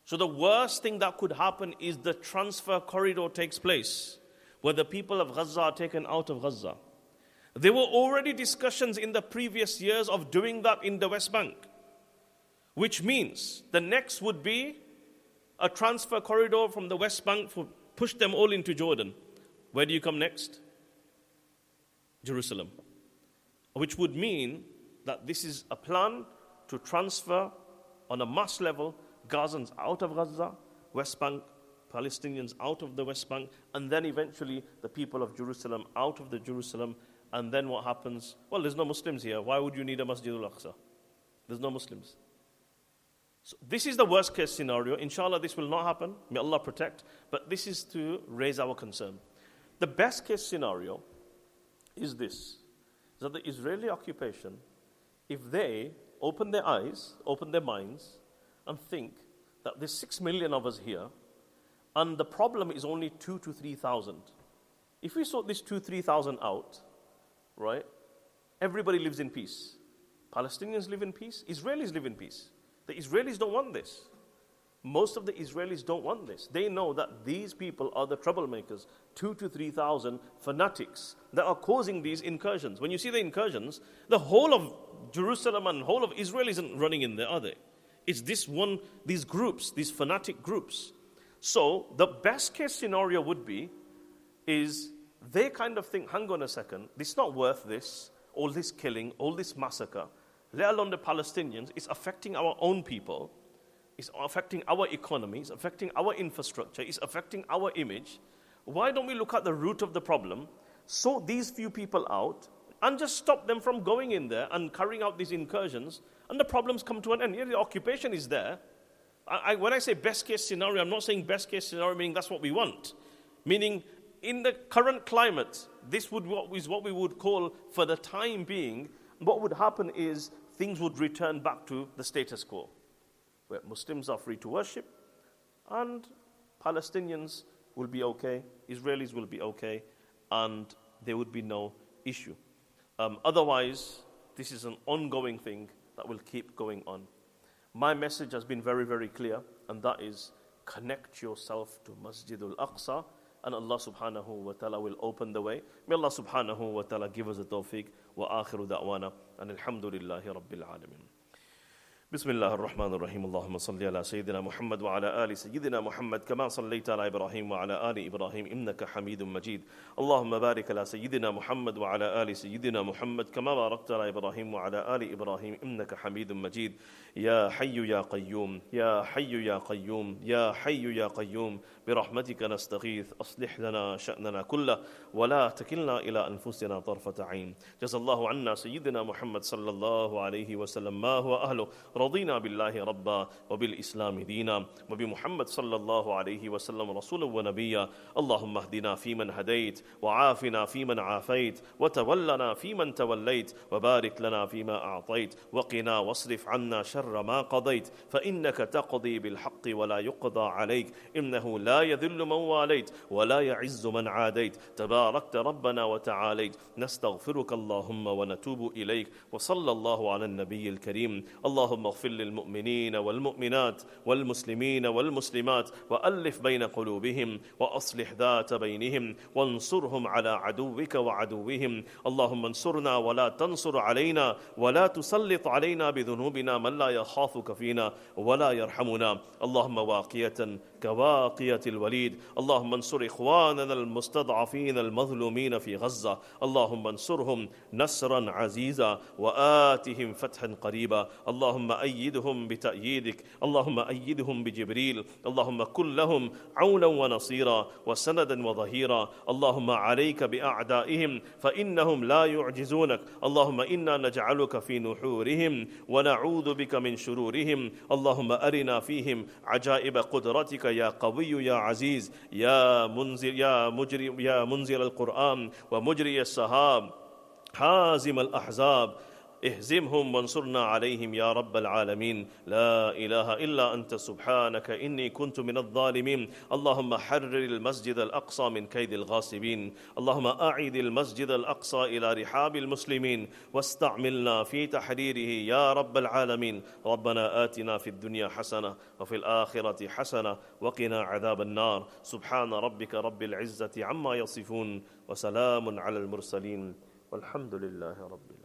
So the worst thing that could happen is the transfer corridor takes place, where the people of Gaza are taken out of Gaza. There were already discussions in the previous years of doing that in the West Bank, which means the next would be a transfer corridor from the West Bank for push them all into Jordan. Where do you come next? Jerusalem. Which would mean that this is a plan to transfer on a mass level Gazans out of Gaza, West Bank, Palestinians out of the West Bank, and then eventually the people of Jerusalem out of the Jerusalem. And then what happens? Well, there's no Muslims here. Why would you need a Masjid al Aqsa? There's no Muslims. So this is the worst case scenario. Inshallah, this will not happen. May Allah protect. But this is to raise our concern. The best case scenario is this that the Israeli occupation, if they open their eyes, open their minds, and think that there's six million of us here, and the problem is only two to three thousand. If we sort this two, three thousand out, right, everybody lives in peace. Palestinians live in peace, Israelis live in peace. The Israelis don't want this. Most of the Israelis don't want this. They know that these people are the troublemakers, two to three thousand fanatics that are causing these incursions. When you see the incursions, the whole of Jerusalem and whole of Israel isn't running in there, are they? It's this one, these groups, these fanatic groups. So the best case scenario would be is they kind of think, hang on a second, is not worth this, all this killing, all this massacre, let alone the Palestinians, it's affecting our own people, it's affecting our economy, it's affecting our infrastructure, it's affecting our image. Why don't we look at the root of the problem, sort these few people out, and just stop them from going in there and carrying out these incursions and the problems come to an end. Yeah, the occupation is there. I, I, when I say best case scenario, I'm not saying best case scenario meaning that's what we want. Meaning, in the current climate, this would what is what we would call, for the time being, what would happen is things would return back to the status quo, where Muslims are free to worship, and Palestinians will be okay, Israelis will be okay, and there would be no issue. Um, otherwise, this is an ongoing thing that will keep going on. My message has been very, very clear, and that is connect yourself to Masjidul Aqsa, and Allah subhanahu wa ta'ala will open the way. May Allah subhanahu wa ta'ala give us the tawfiq wa akhiru da'wana, أن الحمد لله رب العالمين. بسم الله الرحمن الرحيم اللهم صل على سيدنا محمد وعلى ال سيدنا محمد كما صليت على إبراهيم وعلى ال إبراهيم انك حميد مجيد اللهم بارك على سيدنا محمد وعلى ال سيدنا محمد كما باركت على إبراهيم وعلى ال إبراهيم انك حميد مجيد يا حي يا قيوم يا حي يا قيوم يا حي يا قيوم برحمتك نستغيث اصلح لنا شاننا كله ولا تكلنا إلى انفسنا طرفه عين جزا الله عنا سيدنا محمد صلى الله عليه وسلم ما هو اهله رضينا بالله ربا وبالإسلام دينا وبمحمد صلى الله عليه وسلم رسولا ونبيا. اللهم اهدنا فيمن هديت وعافنا فيمن عافيت وتولنا فيمن توليت وبارك لنا فيما أعطيت وقنا واصرف عنا شر ما قضيت فإنك تقضي بالحق ولا يقضى عليك إنه لا يذل من واليت ولا يعز من عاديت تباركت ربنا وتعاليت نستغفرك اللهم ونتوب إليك وصلى الله على النبي الكريم. اللهم اغفر للمؤمنين والمؤمنات والمسلمين والمسلمات وألف بين قلوبهم وأصلح ذات بينهم وانصرهم على عدوك وعدوهم. اللهم انصرنا ولا تنصر علينا ولا تسلط علينا بذنوبنا من لا يخافك فينا ولا يرحمنا. اللهم واقية كواقية الوليد. اللهم انصر إخواننا المستضعفين المظلومين في غزة. اللهم انصرهم نصرا عزيزا وآتهم فتحا قريبا. اللهم أيدهم بتأييدك. اللهم أيدهم بجبريل. اللهم كن لهم عونا ونصيرا وسندا وظهيرا. اللهم عليك بأعدائهم فإنهم لا يعجزونك. اللهم إنا نجعلك في نحورهم ونعوذ بك من شرورهم. اللهم أرنا فيهم عجائب قدرتك یا قوی یا عزیز، یا منظر یا مجری یا منظر القرآن، و مجری الصحاب حازم الاحزاب اهزمهم وانصرنا عليهم يا رب العالمين. لا إله إلا أنت سبحانك إني كنت من الظالمين. اللهم حرر المسجد الأقصى من كيد الغاصبين. اللهم أعد المسجد الأقصى إلى رحاب المسلمين. واستعملنا في تحريره يا رب العالمين. ربنا آتنا في الدنيا حسنة وفي الآخرة حسنة وقنا عذاب النار. سبحان ربك رب العزة عما يصفون وسلام على المرسلين. والحمد لله رب العالمين.